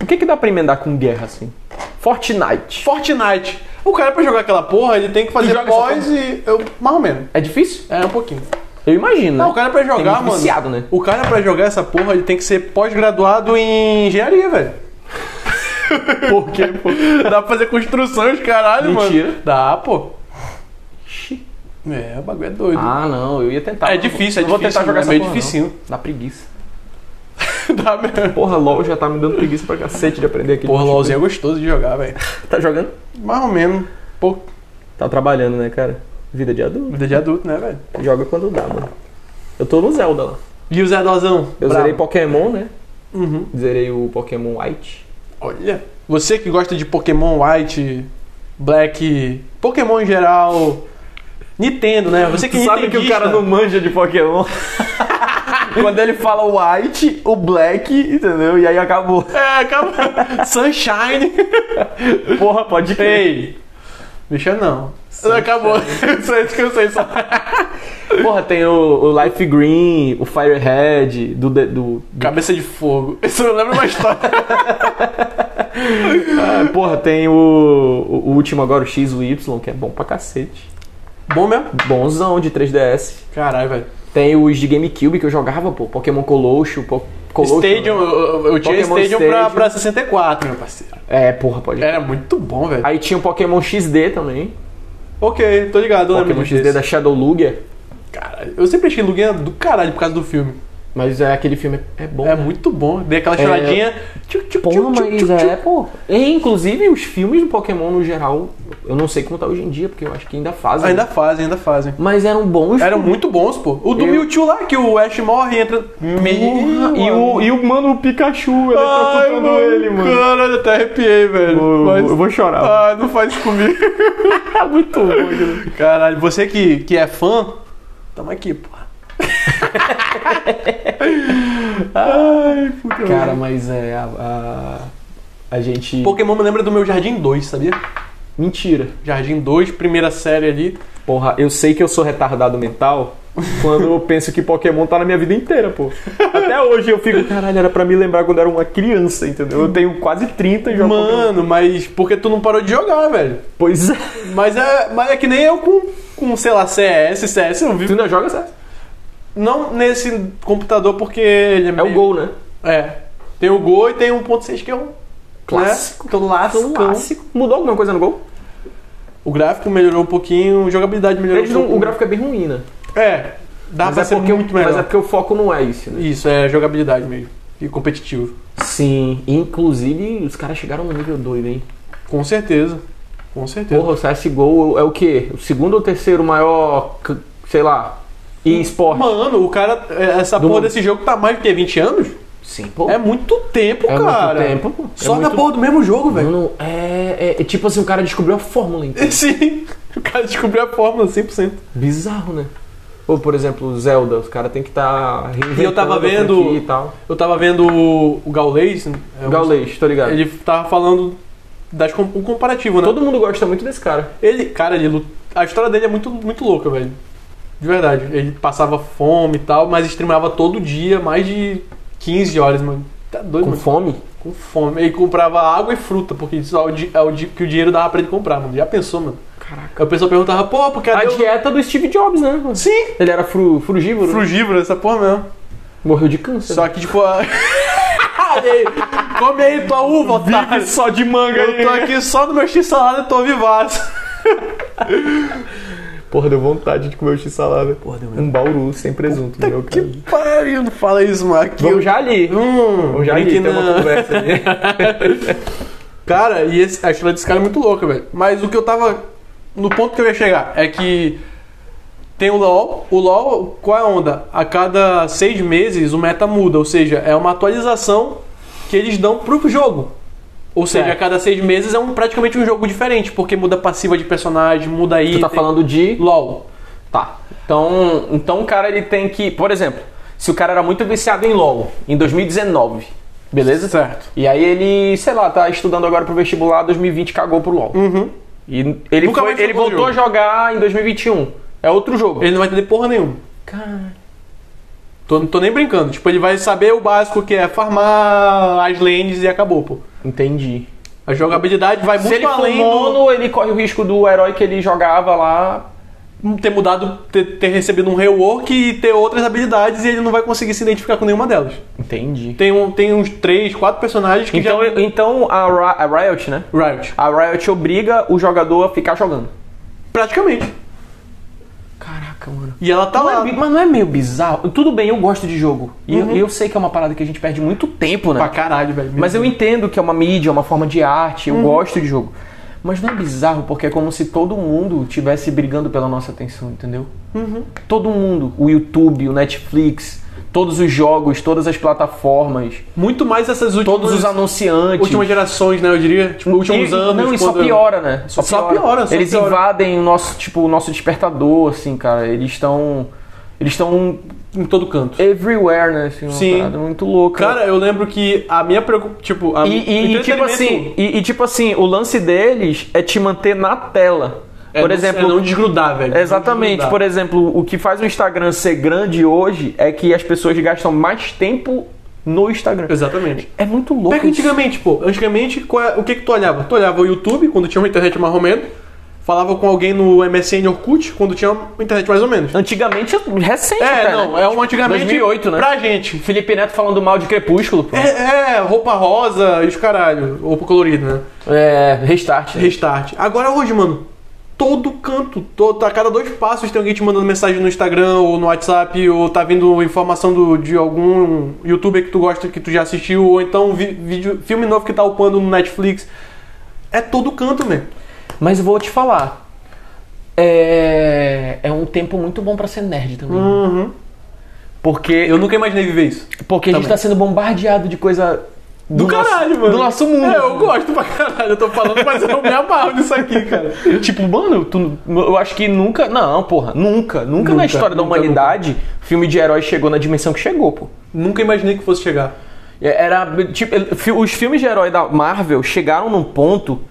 O que que dá pra emendar com guerra, assim? Fortnite. Fortnite. O cara, pra jogar aquela porra, ele tem que fazer pós e. Eu, mais ou menos. É difícil? É, um pouquinho. Eu imagino, Não, né? o cara pra jogar, mano. viciado, né? O cara pra jogar essa porra, ele tem que ser pós-graduado em engenharia, velho. Por quê, pô? Dá pra fazer construções, caralho, Mentira. mano. Dá, pô. É, o bagulho é doido. Ah, não, eu ia tentar. É difícil, é vou difícil, tentar jogar é meio porra, dificinho. não. Dá preguiça. Dá mesmo. Porra, LOL já tá me dando preguiça pra cacete de aprender aqui. Porra, LOLzinho é gostoso de jogar, velho. Tá jogando? Mais ou menos. Pô, Tá trabalhando, né, cara? Vida de adulto. vida de adulto, né, velho? Joga quando dá, mano. Eu tô no Zelda lá. E o Zé Dozão? Eu Bravo. zerei Pokémon, né? Uhum. Zerei o Pokémon White. Olha. Você que gosta de Pokémon White, Black, Pokémon em geral, Nintendo, né? Você que sabe que o cara não manja de Pokémon. Quando ele fala o White, o Black, entendeu? E aí acabou. É, acaba. Sunshine. Porra, pode crer. Ei. Bicha não. Acabou. Só isso que eu sei só. Porra, tem o, o Life Green, o Firehead, do, do, do- Cabeça de fogo. Isso eu lembro uma história. Ah, porra, tem o, o, o último agora, o X, o Y, que é bom pra cacete. Bom mesmo? Bonzão de 3DS. Caralho, velho. Tem os de GameCube que eu jogava, pô. Pokémon Colossus, po, Colossus. Stadium, eu, eu- eu tinha Pokémon Stadium pra, Stadium. pra 64, meu parceiro. É, porra, pode Era muito bom, velho. Aí tinha o Pokémon XD também. Ok, tô ligado, eu lembro Pokémon disso. XD da Shadow Lugia. Caralho, eu sempre achei Lugia do caralho por causa do filme. Mas é, aquele filme é bom. É né? muito bom. Dei aquela É. choradinha. Tchuc, tchuc, mas tchuc, é, pô. E, inclusive, os filmes do Pokémon no geral, eu não sei como tá hoje em dia, porque eu acho que ainda fazem. Ainda fazem, ainda fazem. Mas eram bons. Eram pô. muito bons, pô. O do Eu- Mewtwo lá, que o Ash morre e entra. Porra, e, o, e o mano o Pikachu, ele Ai, eletrocutando ele, mano. Caralho, até arrepiei, velho. Eu, Mas- eu vou chorar. Ah, não faz isso comigo. muito bom, aquilo. Caralho, você que, que é fã, tamo aqui, pô. Ai, puta Cara, mas é. A, a, a gente. Pokémon me lembra do meu Jardim 2, sabia? Mentira. Jardim 2, primeira série ali. Porra, eu sei que eu sou retardado mental quando eu penso que Pokémon tá na minha vida inteira, pô. Até hoje eu fico, caralho, era pra me lembrar quando eu era uma criança, entendeu? Eu tenho quase 30 e jogo Pokémon. Mano, mas porque tu não parou de jogar, velho? Pois é. Mas é, mas é que nem eu com, com sei lá, CS, CS eu Tu vi. ainda joga, certo? Não nesse computador porque ele é, É o meio- Gol, né? É. Tem o Gol e tem o 1.6 que é um Clássico. Né? Clássico. Clássico. Mudou alguma coisa no Gol? O gráfico melhorou um pouquinho, a jogabilidade melhorou Eles um não- pouco. o gráfico é bem ruim, né? É, dá mas, pra é ser porque, muito melhor. mas é porque o foco não é isso, né? Isso, é jogabilidade mesmo. E competitivo. Sim, inclusive os caras chegaram no nível doido, hein? Com certeza. Com certeza. Porra, o CSGO é o quê? O segundo ou terceiro maior, sei lá, e-sport? Mano, o cara. é, Essa Do porra mundo. desse jogo tá mais do que 20 anos? Sim, pô. É muito tempo, É muito cara. tempo, pô. É Só na muito- porra do mesmo jogo, velho. Mano, é, é- é tipo assim, o cara descobriu a fórmula, então. Sim. O cara descobriu a fórmula 100%. Bizarro, né? Ou, por exemplo, o Zelda, os caras têm que estar reinventando E eu tava vendo- e tal. Eu tava vendo o, o Gaules. é um- Gaulês, tô ligado. Ele tava falando das, com- um comparativo, né? Todo mundo gosta muito desse cara. Ele, cara, ele, a história dele é muito, muito louca, velho. De verdade. Ele passava fome e tal, mas streamava todo dia, mais de 15 horas, mano. Tá doido, Com mano. fome. Com fome. Ele comprava água e fruta, porque isso é o, é o que o dinheiro dava pra ele comprar, mano. Já pensou, mano? Caraca. Aí o pessoal perguntava, pô, porque A o... dieta do Steve Jobs, né? Sim! Ele era fru, frugívoro. Frugívoro, essa porra mesmo. Morreu de câncer. Só que, tipo... a- Come aí tua uva, otário. só de manga Eu tô aqui só no meu x-salada e tô vivaço. Porra, deu vontade de comer o x-salada. Porra, deu Um bauru sem presunto, meu Que cara. pariu, não fala isso, Marquinhos. Vamos já ali. Hum, Vamos já ali, tem uma conversa ali. Cara, e esse, a história desse cara é muito louca, velho. Mas o que eu tava. No ponto que eu ia chegar é que. Tem o LoL. O LoL, qual é a onda? A cada seis meses o meta muda, ou seja, é uma atualização que eles dão pro jogo. Ou seja, Certo. a cada seis meses é um, praticamente um jogo diferente, porque muda passiva de personagem, muda Tu item. tá falando de. LoL. Tá. Então, então o cara ele tem que, por exemplo, se o cara era muito viciado em LoL em 2019, beleza? Certo. E aí ele, sei lá, tá estudando agora pro vestibular, 2020 cagou pro LoL. E ele, Nunca foi- mais ele jogou voltou a jogo. jogar em 2021. É outro jogo. Ele não vai entender porra nenhuma. Cara, Tô, não tô nem brincando. Tipo, ele vai saber o básico que é farmar as lanes e acabou, pô. entendi. A jogabilidade vai Se muito ele for além mono, ele corre o risco do herói que ele jogava lá. Ter mudado, ter, ter recebido um rework e ter outras habilidades e ele não vai conseguir se identificar com nenhuma delas. Entendi. Tem, um, tem uns três, quatro personagens que Então, já... então a, a Riot, né? Riot. A Riot obriga o jogador a ficar jogando. Praticamente. Caraca, mano. E ela tá Não é lá. bi- mas não é meio bizarro? Tudo bem, eu gosto de jogo. E eu, eu sei que é uma parada que a gente perde muito tempo, né? Pra caralho, velho. Mas eu entendo que é uma mídia, é uma forma de arte, eu gosto de jogo. Mas não é bizarro, porque é como se todo mundo estivesse brigando pela nossa atenção, entendeu? Todo mundo. O YouTube, o Netflix, todos os jogos, todas as plataformas, Muito mais essas últimas... todos os anunciantes. Últimas gerações, né? Eu diria. Tipo, últimos E- anos. Não, e só piora, né? Só, Só piora, só Eles piora. invadem o nosso, tipo, o nosso despertador, assim, cara. Eles estão. Eles estão Em todo canto. everywhere, né? Assim, Sim. parada muito louca. Cara, eu lembro que a minha preocupação... Tipo, a e, e- e, tipo assim, e, e, tipo assim, o lance deles é te manter na tela. É por não- exemplo, é não desgrudar, velho. Exatamente. Desgrudar. Por exemplo, o que faz o Instagram ser grande hoje é que as pessoas gastam mais tempo no Instagram. Exatamente. É muito louco. Pega antigamente, pô. Antigamente, é- o que que tu olhava? Tu olhava o YouTube, quando tinha uma internet mais ou menos. Falava com alguém no MSN Orkut, quando tinha internet mais ou menos. Antigamente, recente É, até, não, né? é um antigamente 2008, né? pra gente. Felipe Neto falando mal de Crepúsculo, pô. É, é, roupa rosa e os caralho. Roupa colorida, né? É, restart. Restart. Agora hoje, mano, todo canto, todo, a cada dois passos tem alguém te mandando mensagem no Instagram ou no WhatsApp, ou tá vindo informação do, de algum youtuber que tu gosta, que tu já assistiu, ou então vi- vídeo, filme novo que tá upando no Netflix. É todo canto, velho. Mas vou te falar. É, é um tempo muito bom pra ser nerd também. Uhum. Porque, Eu nunca imaginei viver isso. porque a gente também. tá sendo bombardeado de coisa Do, nosso- caralho, mano. Do nosso mundo. É, eu gosto pra caralho, eu tô falando, mas eu me amarro nisso aqui, cara. Tipo, mano, tu- eu acho que nunca. Não, porra, nunca. Nunca, Nunca, na história da nunca, humanidade, filme de herói chegou na dimensão que chegou, pô. Nunca imaginei que fosse chegar. Era. Tipo, os filmes de herói da Marvel chegaram num ponto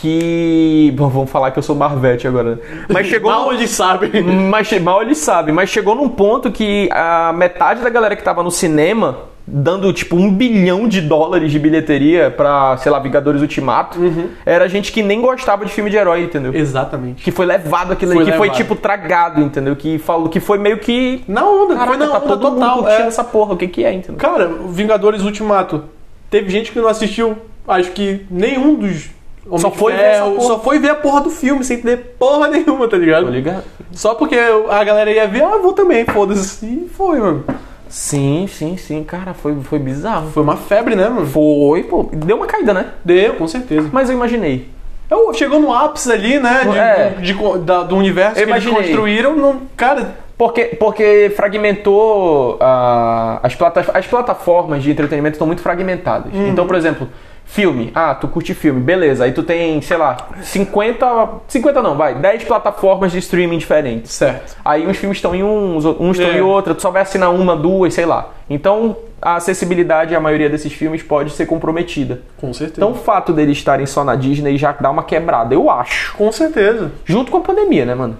que. Bom, vamos falar que eu sou Marvete agora, né? Mas chegou. Mal eles sabem. Mas mal eles sabem, mas chegou num ponto que a metade da galera que tava no cinema, dando tipo um bilhão de dólares de bilheteria pra, sei lá, Vingadores Ultimato, Uhum. era gente que nem gostava de filme de herói, entendeu? Exatamente. Que foi levado aquilo Foi que foi levado. tipo tragado, entendeu? Que falou que foi meio que. Na onda, Caraca, foi na tá onda todo mundo total. curtindo é. essa porra, o que que é, entendeu? Cara, Vingadores Ultimato. Teve gente que não assistiu, acho que nenhum dos. Homem Só foi ver. Só foi ver a porra do filme, sem entender porra nenhuma, tá ligado? Tô ligado? Só porque a galera ia ver, ah, vou também, foda-se. E foi, mano. Sim, sim, sim, cara, foi, foi bizarro. Foi uma febre, né, mano? Foi, pô, deu uma caída, né? Deu, com certeza. Mas eu imaginei. Eu- chegou no ápice ali, né, de- É. de- de- da- do universo Eu que eles imaginei. construíram. Não, cara, Porque, porque fragmentou ah, as, plata as plataformas de entretenimento estão muito fragmentadas. Uhum. Então, por exemplo, filme. Ah, tu curte filme, beleza. Aí tu tem, sei lá, 50. 50 não, vai, 10 plataformas de streaming diferentes. certo. Aí uns filmes estão em uns, uns estão É. em outra, tu só vai assinar uma, duas, sei lá. Então a acessibilidade à maioria desses filmes pode ser comprometida. Com certeza. Então o fato deles estarem só na Disney já dá uma quebrada, eu acho. com certeza. Junto com a pandemia, né, mano?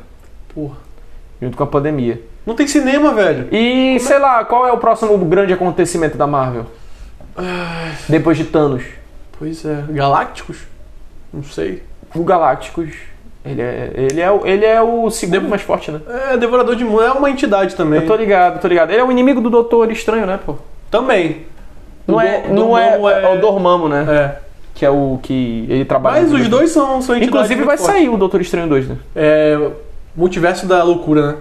Porra. Junto com a pandemia. Não tem cinema, velho. E sei lá, qual é o próximo grande acontecimento da Marvel? Depois de Thanos. Pois é. Galácticos? Não sei. O Galácticos. Ele é, ele é, o- ele é o segundo mais forte, né? É, Devorador de Mundo é uma entidade também. Eu tô ligado, tô ligado. Ele é o inimigo do Doutor Estranho, né, pô? Também. Não O é, Do- não é, Dormammu é o Dormammu, né? É. Que é o que ele trabalha. Mas os dois são, são entidades Inclusive vai fortes. sair o Doutor Estranho 2, né? É. Multiverso da loucura, né?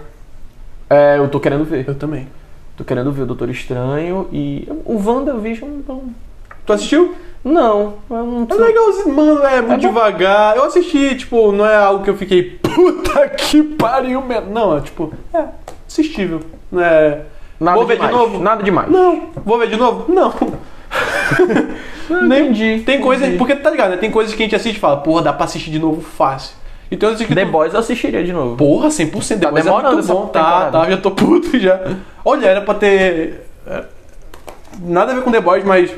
É, eu tô querendo ver. Eu também. Tô querendo ver o Doutor Estranho e. O WandaVision. Não. Tu assistiu? Não, eu não É legalzinho, mano, é muito bom. devagar. Eu assisti, tipo, não é algo que eu fiquei, puta que pariu, mesmo. Não, é tipo, é assistível. Não é. Nada Vou ver demais. de novo? Nada demais. Não. Vou ver de novo? Não. Nem entendi. Tem coisa, entendi. porque tá ligado, né? Tem coisas que a gente assiste e fala, porra, dá pra assistir de novo fácil. E tem outras que The tu- Boys eu assistiria de novo. Porra, 100%. Tá Tá demorando é muito essa bom. Tá, tá, já tô puto já. Olha, era pra ter... é, Nada a ver com The Boys, mas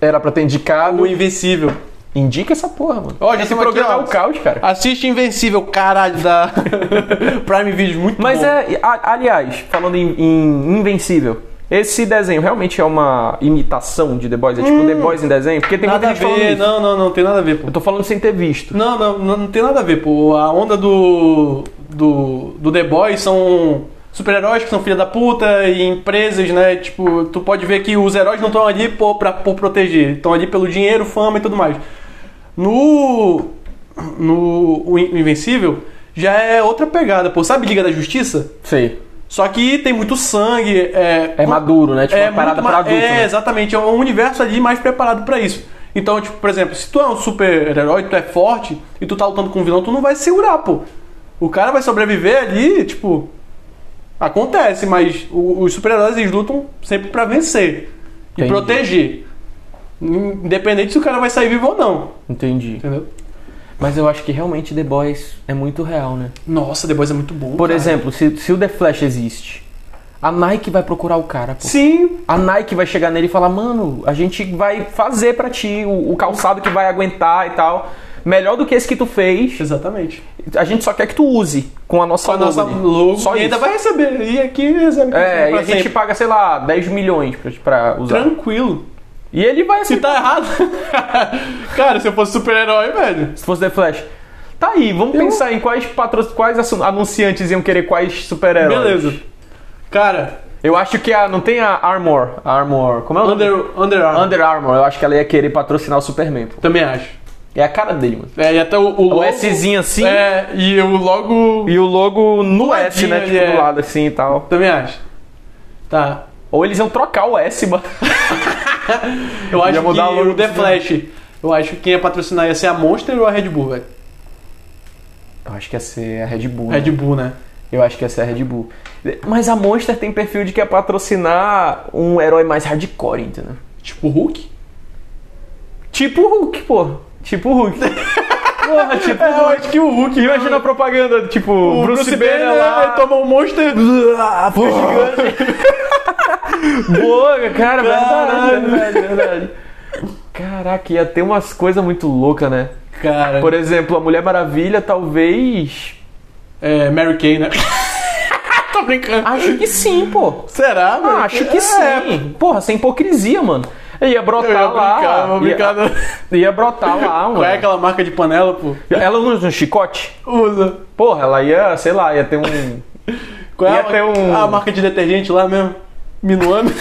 Era pra ter indicado. o Invencível. Indica essa porra, mano. Já Esse programa é o caos, cara. Assiste Invencível, caralho, da Prime Video, muito Mas bom. é, a- aliás, falando em, em Invencível, esse desenho realmente é uma imitação de The Boys? É tipo The Boys em desenho? Porque tem Nada muita a gente falando ver, não, não, não tem nada a ver, pô. Eu tô falando sem ter visto. Não, não, não, não tem nada a ver, pô. A onda do. do, do The Boys são super-heróis que são filha da puta e empresas, né? Tipo, tu pode ver que os heróis não estão ali por, pra, por proteger, estão ali pelo dinheiro, fama e tudo mais. No. No o In- Invencível já é outra pegada, pô. Sabe Liga da Justiça? Sei. Só que tem muito sangue. É, É maduro, né? Tipo uma parada pra ma- adulto. É, né? exatamente. É um universo ali mais preparado pra isso. Então, tipo, por exemplo, se tu é um super-herói, tu é forte e tu tá lutando com um vilão, tu não vai se segurar, pô. O cara vai sobreviver ali, tipo. Acontece, mas o- os super-heróis lutam sempre pra vencer e Entendi. proteger. Independente se o cara vai sair vivo ou não. Entendi. Entendeu? Mas eu acho que realmente The Boys é muito real, né? Nossa, The Boys é muito bom. Por cara. exemplo, se, se o The Flash existe, a Nike vai procurar o cara, pô. Sim, A Nike vai chegar nele e falar, mano, a gente vai fazer pra ti o, o calçado que vai aguentar e tal. Melhor do que esse que tu fez. exatamente. A gente só quer que tu use com a nossa Só a nossa logo Só e ainda vai receber. E aqui recebe É, e a gente sempre. paga, sei lá, 10 milhões pra, pra usar. Tranquilo. E ele vai Se assim, tá errado. Cara, se eu fosse super-herói, velho. se fosse The Flash. Tá aí, vamos Eu- pensar em quais patro... quais anunciantes iam querer quais super-heróis. Beleza. Cara, Eu acho que a. Não tem a Armor. A Armor. Como é o nome? Under, Under Armour. Under Armour. Eu acho que ela ia querer patrocinar o Superman. Pô. Também acho. É a cara dele, mano. É, e até o, o logo. Szinho assim. É, e o logo. E o logo no S, né? Tipo, ali, do é. lado assim e tal. Também acho. Tá. Ou eles iam trocar o S, mano. Eu acho Ia mudar que o logo o The Flash. Eu acho que quem ia patrocinar ia ser a Monster ou a Red Bull, velho? Eu acho que ia ser a Red Bull. né? Red Bull, né? Eu acho que ia ser a Red Bull. Mas a Monster tem perfil de que é patrocinar um herói mais hardcore, entendeu? Tipo o Hulk. Tipo o Hulk, pô. Tipo o Hulk. Porra, tipo É, eu acho que o Hulk. Imagina a propaganda, tipo, o Bruce, Banner Banner lá. toma um Monster. Ah. Boa, cara, Caralho. verdade, verdade. Caraca, ia ter umas coisas muito loucas, né? Cara. Por exemplo, a Mulher Maravilha, talvez. É, Mary Kay, né? Tô brincando. Acho que sim, pô. Será, Ah, mano? acho que É, sim. Porra, sem hipocrisia, mano. Ia brotar Eu ia lá. brincar, vou brincar. Ia, no- ia brotar lá, mano. Qual é aquela marca de panela, pô? Ela usa um chicote? Usa. Porra, ela ia, sei lá, ia ter um. Qual é Ia a, ter um- a marca de detergente lá mesmo? Minuano?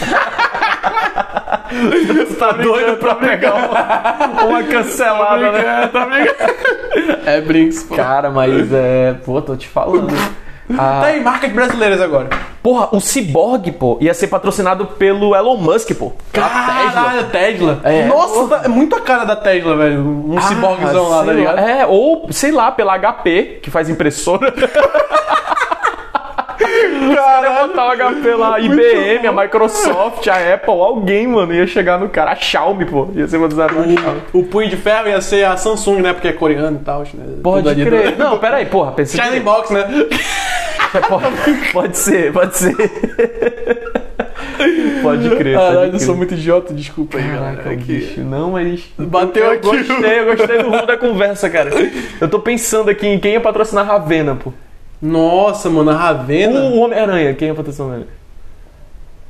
tá doido pra pegar uma, uma cancelada, né? tá brincando. É Brinks, pô. Cara, mas é. Pô, tô te falando. Ah, Tá aí, marcas brasileiras agora. Porra, o Cyborg, pô, ia ser patrocinado pelo Elon Musk, pô. Caralho, Tesla. É. Nossa, é muito a cara da Tesla, velho. Um Ah, ciborguezão lá, tá ligado? É, ou, sei lá, pela HP, que faz impressora. Cara, botar o HP lá, IBM, a Microsoft, a Apple, alguém, mano, ia chegar no cara. A Xiaomi, pô, ia ser pela Xiaomi. O, o punho de ferro ia ser a Samsung, né? Porque é coreano e tal. Né? Pode crer. do- Não, pera aí, porra, pensei China Box, né? Pode, pode ser, pode ser. Pode crer, Caralho, pode eu sou muito idiota, desculpa aí, Caraca. É bicho, não, mas. Bateu eu aqui. Gostei, eu gostei do rumo da conversa, cara. Eu tô pensando aqui em quem ia patrocinar Ravena, pô. Nossa, mano, a Ravena. O Homem-Aranha, quem ia patrocinar ele?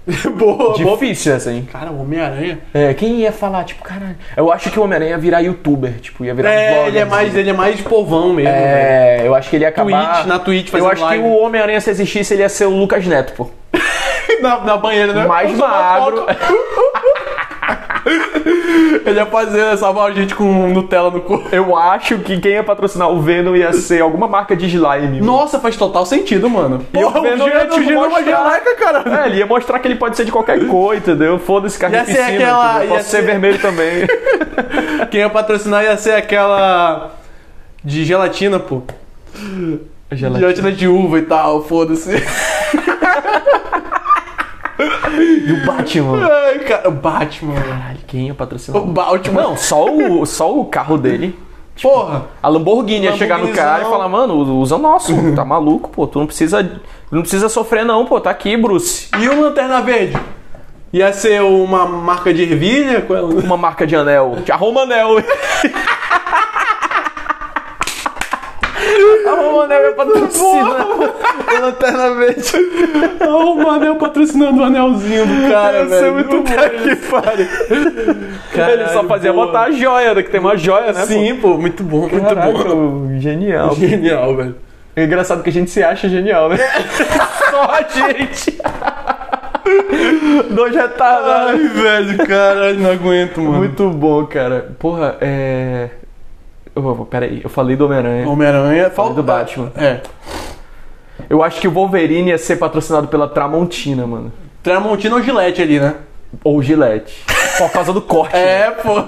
boa, boa. Difícil essa, hein? Cara, o Homem-Aranha. É, quem ia falar, tipo, caralho. Eu acho que o Homem-Aranha ia virar youtuber, tipo, ia virar É, ele é mais, assim. ele é mais povão mesmo. velho. É, eu acho que ele ia acabar. Twitch, na Twitch Eu acho live. que o Homem-Aranha, se existisse, ele ia ser o Lucas Neto, pô. na, na banheira, né? Mais magro. Ele ia fazer, salvar a gente com Nutella no corpo. Eu acho que quem ia patrocinar o Venom ia ser alguma marca de slime. mano. Nossa, faz total sentido, mano. E o Porra, Venom ia, uma mostrar- geleca, cara. É, ele ia mostrar que ele pode ser de qualquer cor, entendeu? Foda-se Ia ser carnificina. aquela- ia ser ser- vermelho também. Quem ia patrocinar ia ser aquela. De gelatina, pô. Gelatina, de uva e tal, foda-se. E o Batman. Ai, cara, o Batman. Caralho, quem ia patrocinar? O Batman. Não, só o, só o carro dele. Porra! A Lamborghini ia chegar no cara e falar, mano, usa o nosso, tá maluco, pô, tu não precisa, não precisa sofrer não, pô, tá aqui, Bruce. E o Lanterna Verde? Ia ser uma marca de ervilha? É o- Uma marca de anel, arruma anel. arruma anel é patrocina. O Lanterna Verde. O anel patrocinando o anelzinho do cara, ser velho. muito Puta bom. que pariu. Ele só fazia boa. botar a joia, né, que tem uma joia, né, Sim, pô, muito bom, muito Caraca, bom. genial. Genial, velho. É engraçado que a gente se acha genial, né? Só a gente. Dois retardados. Ai, velho, caralho, não aguento, mano. Muito bom, cara. Porra, é. Eu, vou- peraí, eu falei do Homem-Aranha. Homem-Aranha. Falei do Batman. É. Eu acho que o Wolverine ia ser patrocinado pela Tramontina, mano. Tramontina ou Gillette ali, né? Ou Gillette. Por causa do corte. né? É, pô.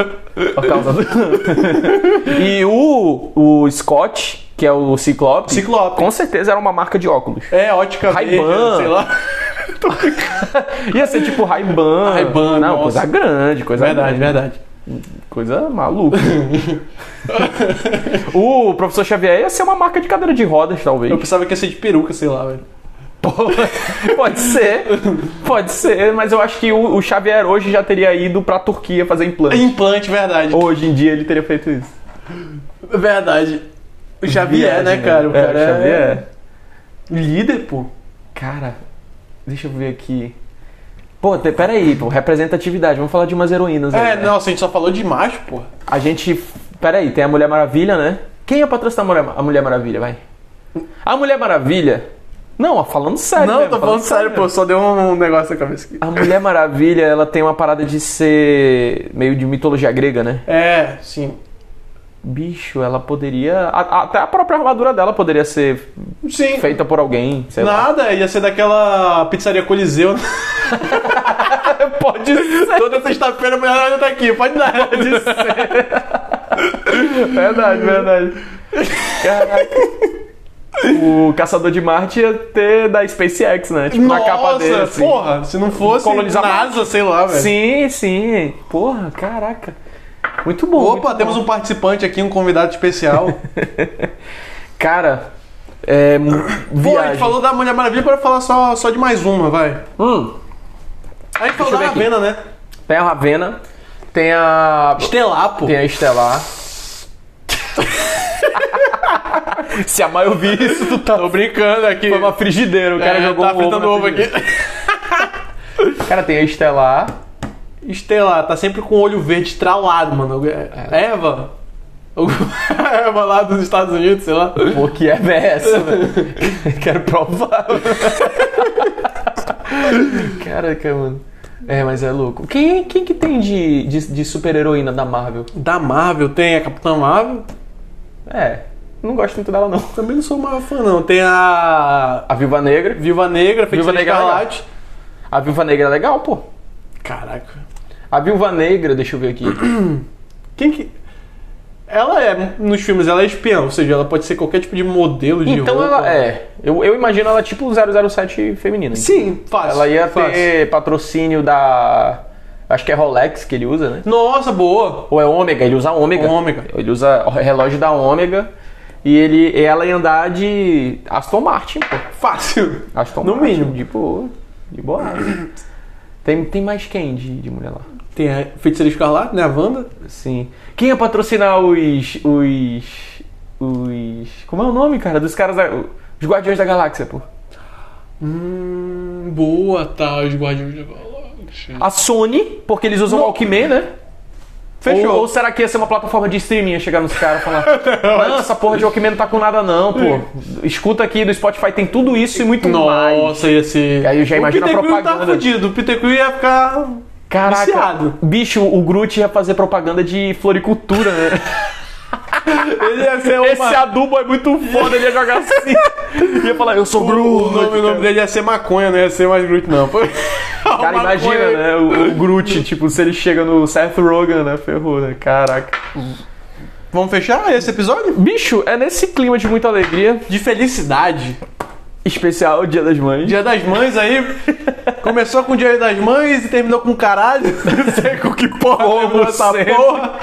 Por causa do... e o, o Scott, que é o Ciclope, Ciclope. com certeza era uma marca de óculos. É, ótica Ray-Ban. sei lá. Ia ser tipo Ray-Ban. Ray-Ban, Não, nossa. coisa grande, coisa Verdade, grande. verdade. Coisa maluca. o professor Xavier ia ser uma marca de cadeira de rodas, talvez. Eu pensava que ia ser de peruca, sei lá, velho. Pode ser, pode ser, mas eu acho que o, o Xavier hoje já teria ido pra Turquia fazer implante. Implante, verdade. Hoje em dia ele teria feito isso. Verdade. O Xavier, né, Viagem, cara? O é, cara é Xavier. líder, pô. Cara, deixa eu ver aqui. Pô, peraí, pô, representatividade. Vamos falar de umas heroínas aí. É, né? nossa, a gente só falou de macho, pô. A gente. Peraí, tem a Mulher Maravilha, né? Quem ia patrocinar a Mulher, a Mulher Maravilha, vai? A Mulher Maravilha. Não, falando sério. Não, mesmo, tô falando sério, pô. Só deu um negócio na cabeça aqui. A Mulher Maravilha, ela tem uma parada de ser meio de mitologia grega, né? É, sim. Bicho, ela poderia. a- até a própria armadura dela poderia ser Sim. feita por alguém, sei lá. Nada, ia ser daquela pizzaria Coliseu. Pode ser. Toda sexta-feira a mulher ainda tá aqui, pode dar. Verdade, verdade. Caraca. O Caçador de Marte ia ter da SpaceX, né? Tipo, na capa dele. Nossa, Assim. porra, se não fosse Colonizar NASA, sei lá, velho. Sim, sim. Porra, caraca. Muito bom. Opa, muito temos bom. um participante aqui, um convidado especial. Cara, é. Pô, a gente falou da Mulher Maravilha para falar só, só de mais uma, vai. Hum, A gente falou da ver aqui. Ravena, né? tem a Ravena, tem a. Estelar, pô. Tem a Estelar. Se a mãe ouvir isso, tu tá. Tô brincando aqui. Foi uma frigideira, o cara É, jogou tá um ovo. ovo aqui. Cara, tem a Estelar. Estelar, tá sempre com o olho verde estralado, mano. É. Eva? Eva lá dos Estados Unidos, sei lá. Pô, que é essa, velho? Quero provar. Caraca, mano. É, mas é louco. Quem, quem que tem de, de, de super-heroína da Marvel? Da Marvel tem a Capitã Marvel. É, não gosto muito dela, não. Também não sou maior fã, não. Tem a A Viúva Negra. Viúva Negra, Feiticeira Negra é. Escarlate. A Viúva Negra é legal, pô. Caraca. A Viúva Negra, deixa eu ver aqui. Quem que. Ela é, nos filmes, ela é espiã, ou seja, ela pode ser qualquer tipo de modelo de Então roupa. ela é. Eu, eu imagino ela tipo 007 feminina. Sim, fácil. Ela ia fácil. ter patrocínio da. Acho que é Rolex que ele usa, né? Nossa, boa. Ou é Ômega, ele usa Ômega. Ômega. Ele usa o relógio da Ômega. E ele, ela ia andar de Aston Martin, pô. Fácil. Aston No Martin, mínimo. De boa. De boa. tem, tem mais quem de, de mulher lá? Tem a Feiticeira Escarlate, né? A Wanda. Sim. Quem ia patrocinar os. os. os. Como é o nome, cara? Dos caras. da- Os Guardiões da Galáxia, pô. Hum, boa, tá. Os Guardiões da Galáxia. A Sony, porque eles usam o Walkman, né? Fechou. Ou, ou será que ia ser uma plataforma de streaming? Ia chegar nos caras e falar: Não, essa porra de Walkman não tá com nada, não, pô. Escuta aqui do Spotify, tem tudo isso e muito mais. Nossa, ia ser. Aí eu já imagino o a Peter Quill propaganda. tá fudido. O Peter Quill ia ficar. Caraca, Viciado. bicho, o Groot ia fazer propaganda de floricultura, né? Ele ia ser uma. Esse adubo é muito foda, ele ia jogar assim. ia falar, eu sou O Groot. nome, o nome dele ia ser maconha, não ia ser mais Groot, não. Cara, imagina, né? O, o Groot, tipo, se ele chega no Seth Rogen, né? Ferrou, né? Caraca. Vamos fechar esse episódio? Bicho, é nesse clima de muita alegria. De felicidade. Especial Dia das Mães. Dia das Mães aí. Começou com o Dia das Mães e terminou com caralho. Não sei com que porra Como essa porra.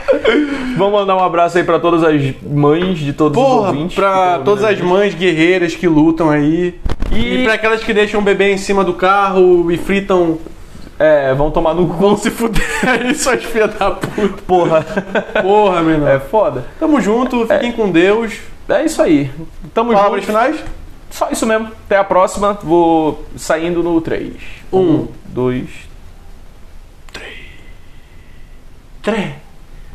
Vamos mandar um abraço aí pra todas as mães de todos os Porra, ouvintes. pra todas as mães guerreiras que lutam aí. E, E- pra aquelas que deixam o bebê em cima do carro e fritam. É, vão tomar no cu. Vão se fuder aí, suas filhas da puta. Porra. Porra, menino. É foda. Tamo junto, fiquem com Deus. É isso aí. Tamo Palavras junto. finais? Só isso mesmo. Até a próxima. Vou saindo no 3. Um. dois, Três.